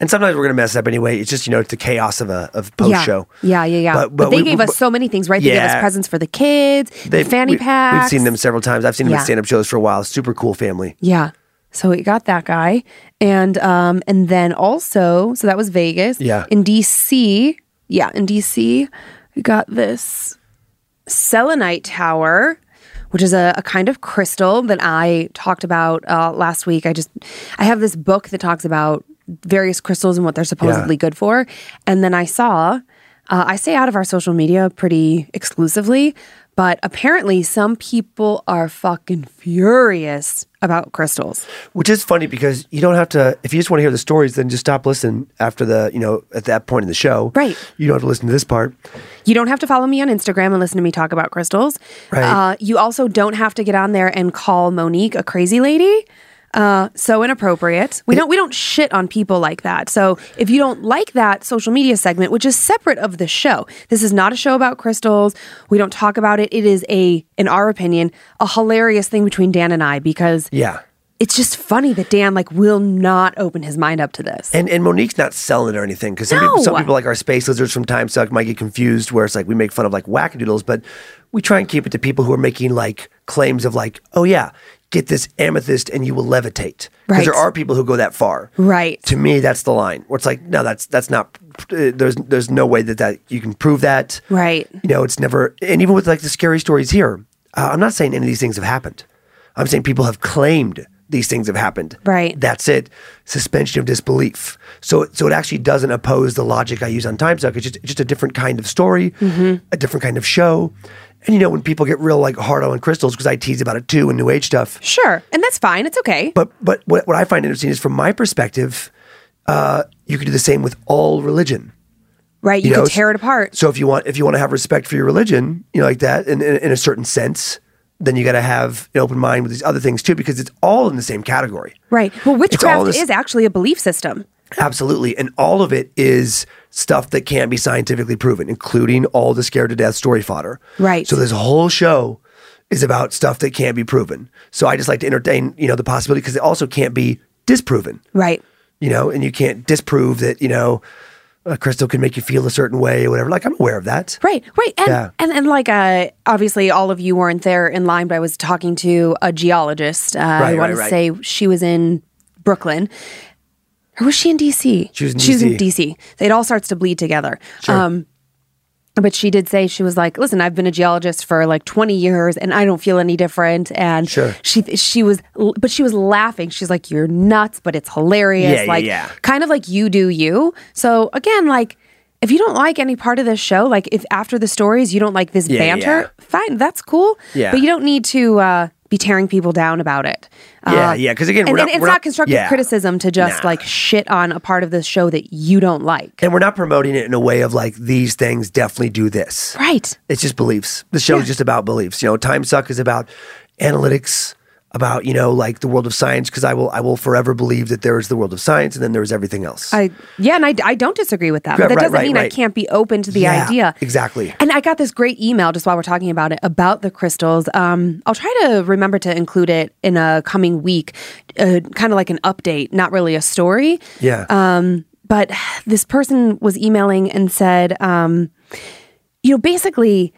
And sometimes we're gonna mess up anyway. It's just you know it's the chaos of a of post yeah. show. Yeah, yeah, yeah. But, But- but they we- gave but- us so many things, right? They gave us presents for the kids, They- fanny we- packs. We've seen them several times. I've seen them Yeah. at stand up shows for a while. Super cool family. Yeah. So we got that guy. And um and then also, so that was Vegas. Yeah. In DC, yeah, in DC, we got this selenite tower, which is a, a kind of crystal that I talked about uh, last week. I just I have this book that talks about various crystals and what they're supposedly good for. And then I saw uh, I stay out of our social media pretty exclusively, but apparently some people are fucking furious about crystals. Which is funny because you don't have to if you just want to hear the stories, then just stop listening after the you know at that point in the show. Right. You don't have to listen to this part. You don't have to follow me on Instagram and listen to me talk about crystals. Right. Uh, you also don't have to get on there and call Monique a crazy lady. Uh, so inappropriate. We don't we don't shit on people like that. So if you don't like that social media segment, which is separate of the show, this is not a show about crystals. We don't talk about it. It is a, in our opinion, a hilarious thing between Dan and I because Yeah. it's just funny that Dan like will not open his mind up to this. And and Monique's not selling it or anything because some, No. people, some people like our space lizards from Time Suck might get confused where it's like we make fun of like wackadoodles, but we try and keep it to people who are making like claims of like, oh yeah, get this amethyst and you will levitate. Because Right. there are people who go that far. Right. To me, that's the line where it's like, no, that's that's not. Uh, there's there's no way that that you can prove that. Right. You know, it's never. And even with like the scary stories here, uh, I'm not saying any of these things have happened. I'm saying people have claimed these things have happened. Right. That's it. Suspension of disbelief. So so it actually doesn't oppose the logic I use on Time Suck. It's just it's just a different kind of story, Mm-hmm. a different kind of show. And you know, when people get real like hard on crystals, because I tease about it too in New Age stuff. Sure. And that's fine. It's okay. But but what, what I find interesting is from my perspective, uh, you could do the same with all religion. right. You, know, could tear it apart. So if you want if you want to have respect for your religion, you know, like that, in, in, in a certain sense, then you got to have an open mind with these other things too, because it's all in the same category. Right. Well, witchcraft this- is actually a belief system. Absolutely. And all of it is stuff that can't be scientifically proven, including all the scared to death story fodder. Right. So this whole show is about stuff that can't be proven. So I just like to entertain, you know, the possibility because it also can't be disproven. Right. You know, and you can't disprove that, you know, a crystal can make you feel a certain way or whatever. Like I'm aware of that. Right, right, and Yeah. and and like uh, obviously all of you weren't there in line, but I was talking to a geologist. Uh, I want right, to right. say she was in Brooklyn, or was she in DC? She was in was in DC. DC. It all starts to bleed together. Um, but she did say she was like, "Listen, I've been a geologist for like 20 years, and I don't feel any different." And Sure. she she was, but she was laughing. She's like, "You're nuts, but it's hilarious." Yeah, yeah, yeah. kind of like you do you. So again, like. If you don't like any part of this show, like if after the stories you don't like this Yeah, banter, yeah. fine, that's cool. Yeah. But you don't need to uh, be tearing people down about it. Yeah, Uh, yeah, 'cause again, and, we're and it's not, not- constructive yeah. criticism to just Nah. like shit on a part of the show that you don't like. And we're not promoting it in a way of like these things definitely do this. Right. It's just beliefs. The show is just about beliefs. You know, Time Suck is about analytics, about you know like the world of science. Because I will, I will forever believe that there is the world of science, and then there is everything else. I yeah, and I, I don't disagree with that. Right, But that right, doesn't right, mean I can't be open to the Yeah, idea. exactly. And I got this great email just while we're talking about it about the crystals. Um, I'll try to remember to include it in a coming week, uh, kind of like an update, not really a story. yeah. Um, but this person was emailing and said, um, you know, basically,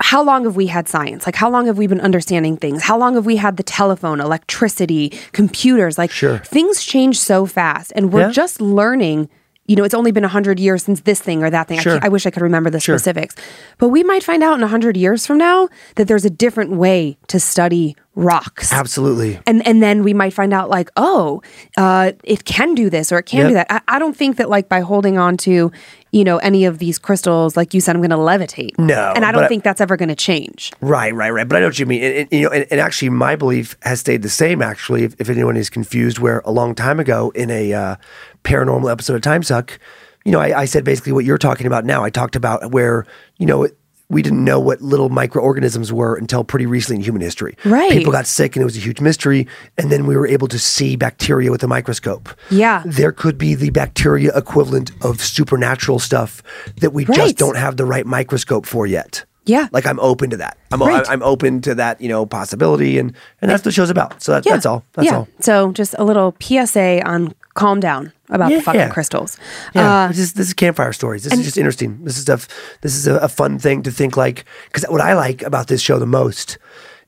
how long have we had science? Like, how long have we been understanding things? How long have we had the telephone, electricity, computers? Like, Sure. things change so fast, and we're Yeah. just learning. You know, it's only been 100 years since this thing or that thing. I, Sure. can't- I wish I could remember the Sure. specifics. But we might find out in 100 years from now that there's a different way to study rocks. Absolutely. And and then we might find out like, oh, uh, it can do this or it can do that. I, I don't think that like by holding on to, you know, any of these crystals, like you said, I'm going to levitate. No, and I don't but I- think that's ever going to change. Right, right, right. But I know what you mean. And, and, you know, and, and actually, my belief has stayed the same. Actually, if, if anyone is confused, where a long time ago in a uh, paranormal episode of Time Suck, you know, I, I said basically what you're talking about now. I talked about where you know we didn't know what little microorganisms were until pretty recently in human history. Right. People got sick and it was a huge mystery, and then we were able to see bacteria with a microscope. Yeah. There could be the bacteria equivalent of supernatural stuff that we Right. just don't have the right microscope for yet. Yeah. Like I'm open to that. I'm Right. I'm open to that, you know, possibility and and that's what the show's about. So that, that's all. That's yeah. all. So just a little PSA on calm down. About the Yeah. fucking crystals. Yeah, Uh, this is this is campfire stories. This is just interesting. This is stuff. This is a, a fun thing to think like because what I like about this show the most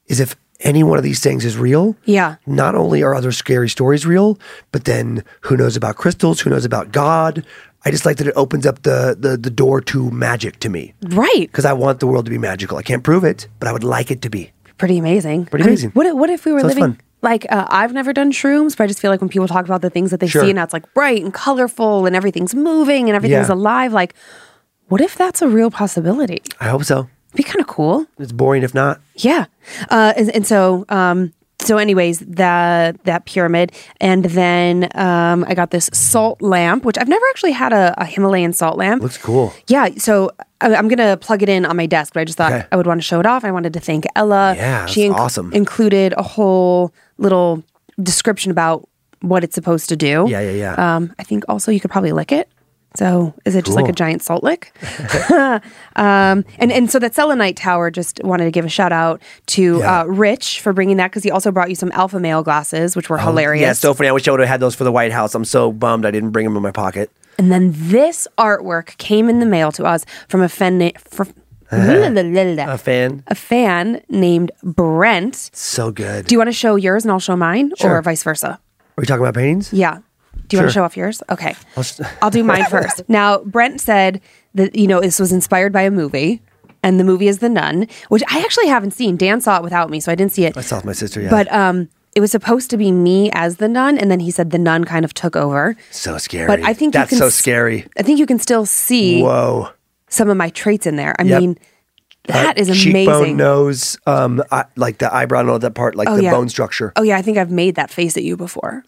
is if any one of these things is real. Yeah. Not only are other scary stories real, but then who knows about crystals? Who knows about God? I just like that it opens up the the, the door to magic to me right. because I want the world to be magical. I can't prove it, but I would like it to be. Pretty amazing. Pretty I mean, amazing. what, if- what if we were living. Like uh, I've never done shrooms, but I just feel like when people talk about the things that they Sure. see and it's like bright and colorful and everything's moving and everything's Yeah. alive, like what if that's a real possibility? I hope so. Be kind of cool. It's boring if not. Yeah. Uh, and, and so, um, so anyways, that that pyramid, and then um, I got this salt lamp, which I've never actually had a, a Himalayan salt lamp. Looks cool. Yeah, so I- I'm gonna plug it in on my desk, but I just thought Okay. I would want to show it off. I wanted to thank Ella. Yeah, she that's awesome. included a whole little description about what it's supposed to do. Yeah, yeah, yeah. Um, I think also you could probably lick it. So is it just like a giant salt lick? [LAUGHS] um, and and so that selenite tower. Just wanted to give a shout out to Yeah. uh, Rich for bringing that because he also brought you some alpha male glasses, which were hilarious. Oh, Yeah, so funny. I wish I would have had those for the White House. I'm so bummed I didn't bring them in my pocket. And then this artwork came in the mail to us from a fan, from, a fan. A fan. named Brent. So good. Do you want to show yours and I'll show mine, Sure. or vice versa? Are we talking about paintings? Yeah. Do you want to show off yours? Okay. I'll s- I'll do mine [LAUGHS] first. Now, Brent said that, you know, this was inspired by a movie, and the movie is The Nun, which I actually haven't seen. Dan saw it without me, so I didn't see it. I saw it with my sister. Yeah. But um, it was supposed to be me as the nun, and then he said the nun kind of took over. so scary. But I think that's so scary. I think you can still see Whoa. Some of my traits in there. I Yep. mean, that is Cheekbone, amazing. nose, um, I, like the eyebrow, and all that part, like Oh, the yeah. bone structure. Oh yeah, I think I've made that face at you before.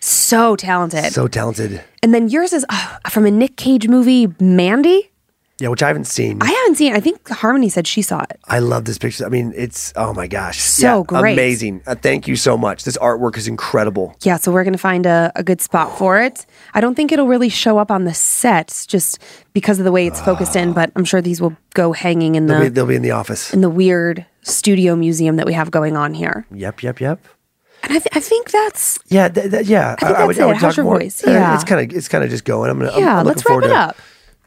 So talented. So talented. and then yours is uh, from a Nick Cage movie, Mandy. Yeah, which I haven't seen. I haven't seen. it. I think Harmony said she saw it. I love this picture. I mean, it's oh my gosh, So Yeah, great. amazing. Uh, thank you so much. This artwork is incredible. Yeah, so we're gonna find a, a good spot for it. I don't think it'll really show up on the set just because of the way it's focused in, but I'm sure these will go hanging in They'll be, the they'll be in the office. in the weird studio museum that we have going on here. Yep, yep, yep. And I, th- I think that's Yeah, th- th- yeah. I think that's it. How's your voice? Uh, Yeah. it's kind of it's kind of just going. I'm gonna. I'm- Yeah, I'm, let's looking wrap it to up.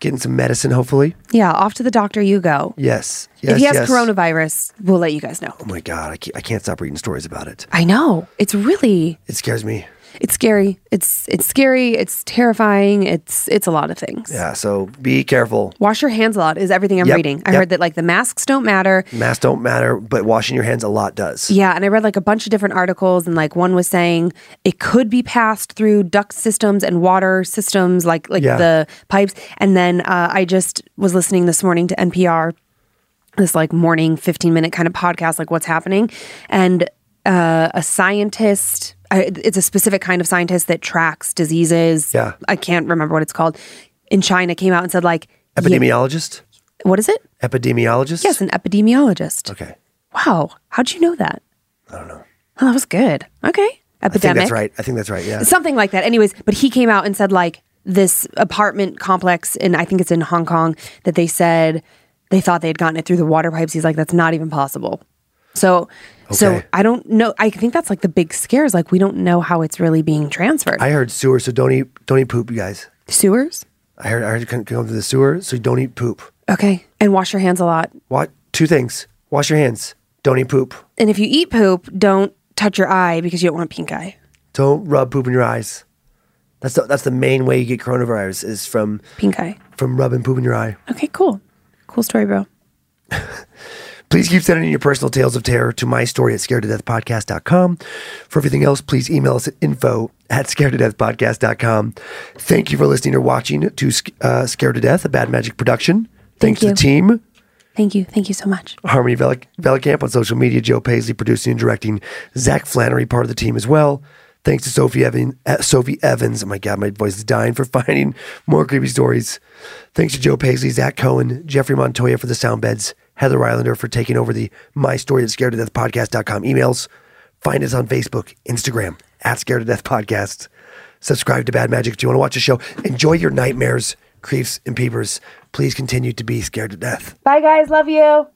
Getting some medicine, hopefully. yeah. Off to the doctor you go. Yes. Yes. if he has yes. coronavirus, we'll let you guys know. Oh my god, I can't, I can't stop reading stories about it. I know it's really It scares me. It's scary. It's it's scary. It's terrifying. It's it's a lot of things. Yeah. So be careful. Wash your hands a lot is everything I'm Yep, reading. I yep. heard that like the masks don't matter. Masks don't matter, but washing your hands a lot does. Yeah, and I read like a bunch of different articles, and like one was saying it could be passed through duct systems and water systems, like like Yeah. the pipes. And then uh, I just was listening this morning to NPR, this like morning fifteen minute kind of podcast, like what's happening, and uh, a scientist. I, it's a specific kind of scientist that tracks diseases. Yeah. I can't remember what it's called. In China, came out and said like, yeah- Epidemiologist. what is it? Epidemiologist. Yes, an epidemiologist. Okay. Wow, how'd you know that? I don't know. Oh, that was good. Okay. I think Epidemic. that's right. I think that's right. Yeah. Something like that. Anyways, but he came out and said like this apartment complex and I think it's in Hong Kong that they said they thought they had gotten it through the water pipes. He's like, that's not even possible. So so I don't know. I think that's like the big scare is like we don't know how it's really being transferred. I heard sewer, so don't eat don't eat poop, you guys. Sewers? I heard I heard you couldn't come to the sewer, so don't eat poop. Okay. And wash your hands a lot. What? Two things. Wash your hands. Don't eat poop. And if you eat poop, don't touch your eye because you don't want pink eye. Don't rub poop in your eyes. That's the, that's the main way you get coronavirus is from Pink eye. from rubbing poop in your eye. Okay, cool. Cool story, bro. [LAUGHS] Please keep sending in your personal tales of terror to my story at scared to death podcast.com. For everything else, please email us at info at scared to death podcast.com. Thank you for listening or watching to uh, Scared to Death, a Bad Magic production. Thanks to you. the team. Thank you. Thank you so much. Harmony Vel- Velicamp on social media, Joe Paisley producing and directing, Zach Flannery part of the team as well. Thanks to Sophie, Evan, uh, Sophie Evans. Oh my God, my voice is dying for [LAUGHS] finding more creepy stories. Thanks to Joe Paisley, Zach Cohen, Jeffrey Montoya for the sound beds, Heather Rylander for taking over the My Story at Scared to Death podcast.com emails. Find us on Facebook, Instagram, at Scared to Death Podcast. Subscribe to Bad Magic if you want to watch the show. Enjoy your nightmares, creeps, and peepers. Please continue to be scared to death. Bye, guys. Love you.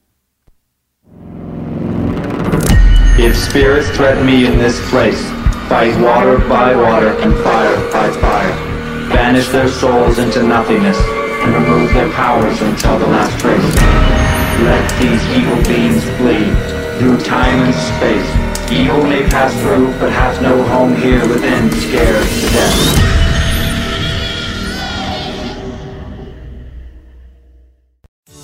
If spirits threaten me in this place, fight water by water and fire by fire. banish their souls into nothingness, and remove their powers until the last trace. Let these evil beings flee through time and space. Evil may pass through, but hath no home here within, scared to death.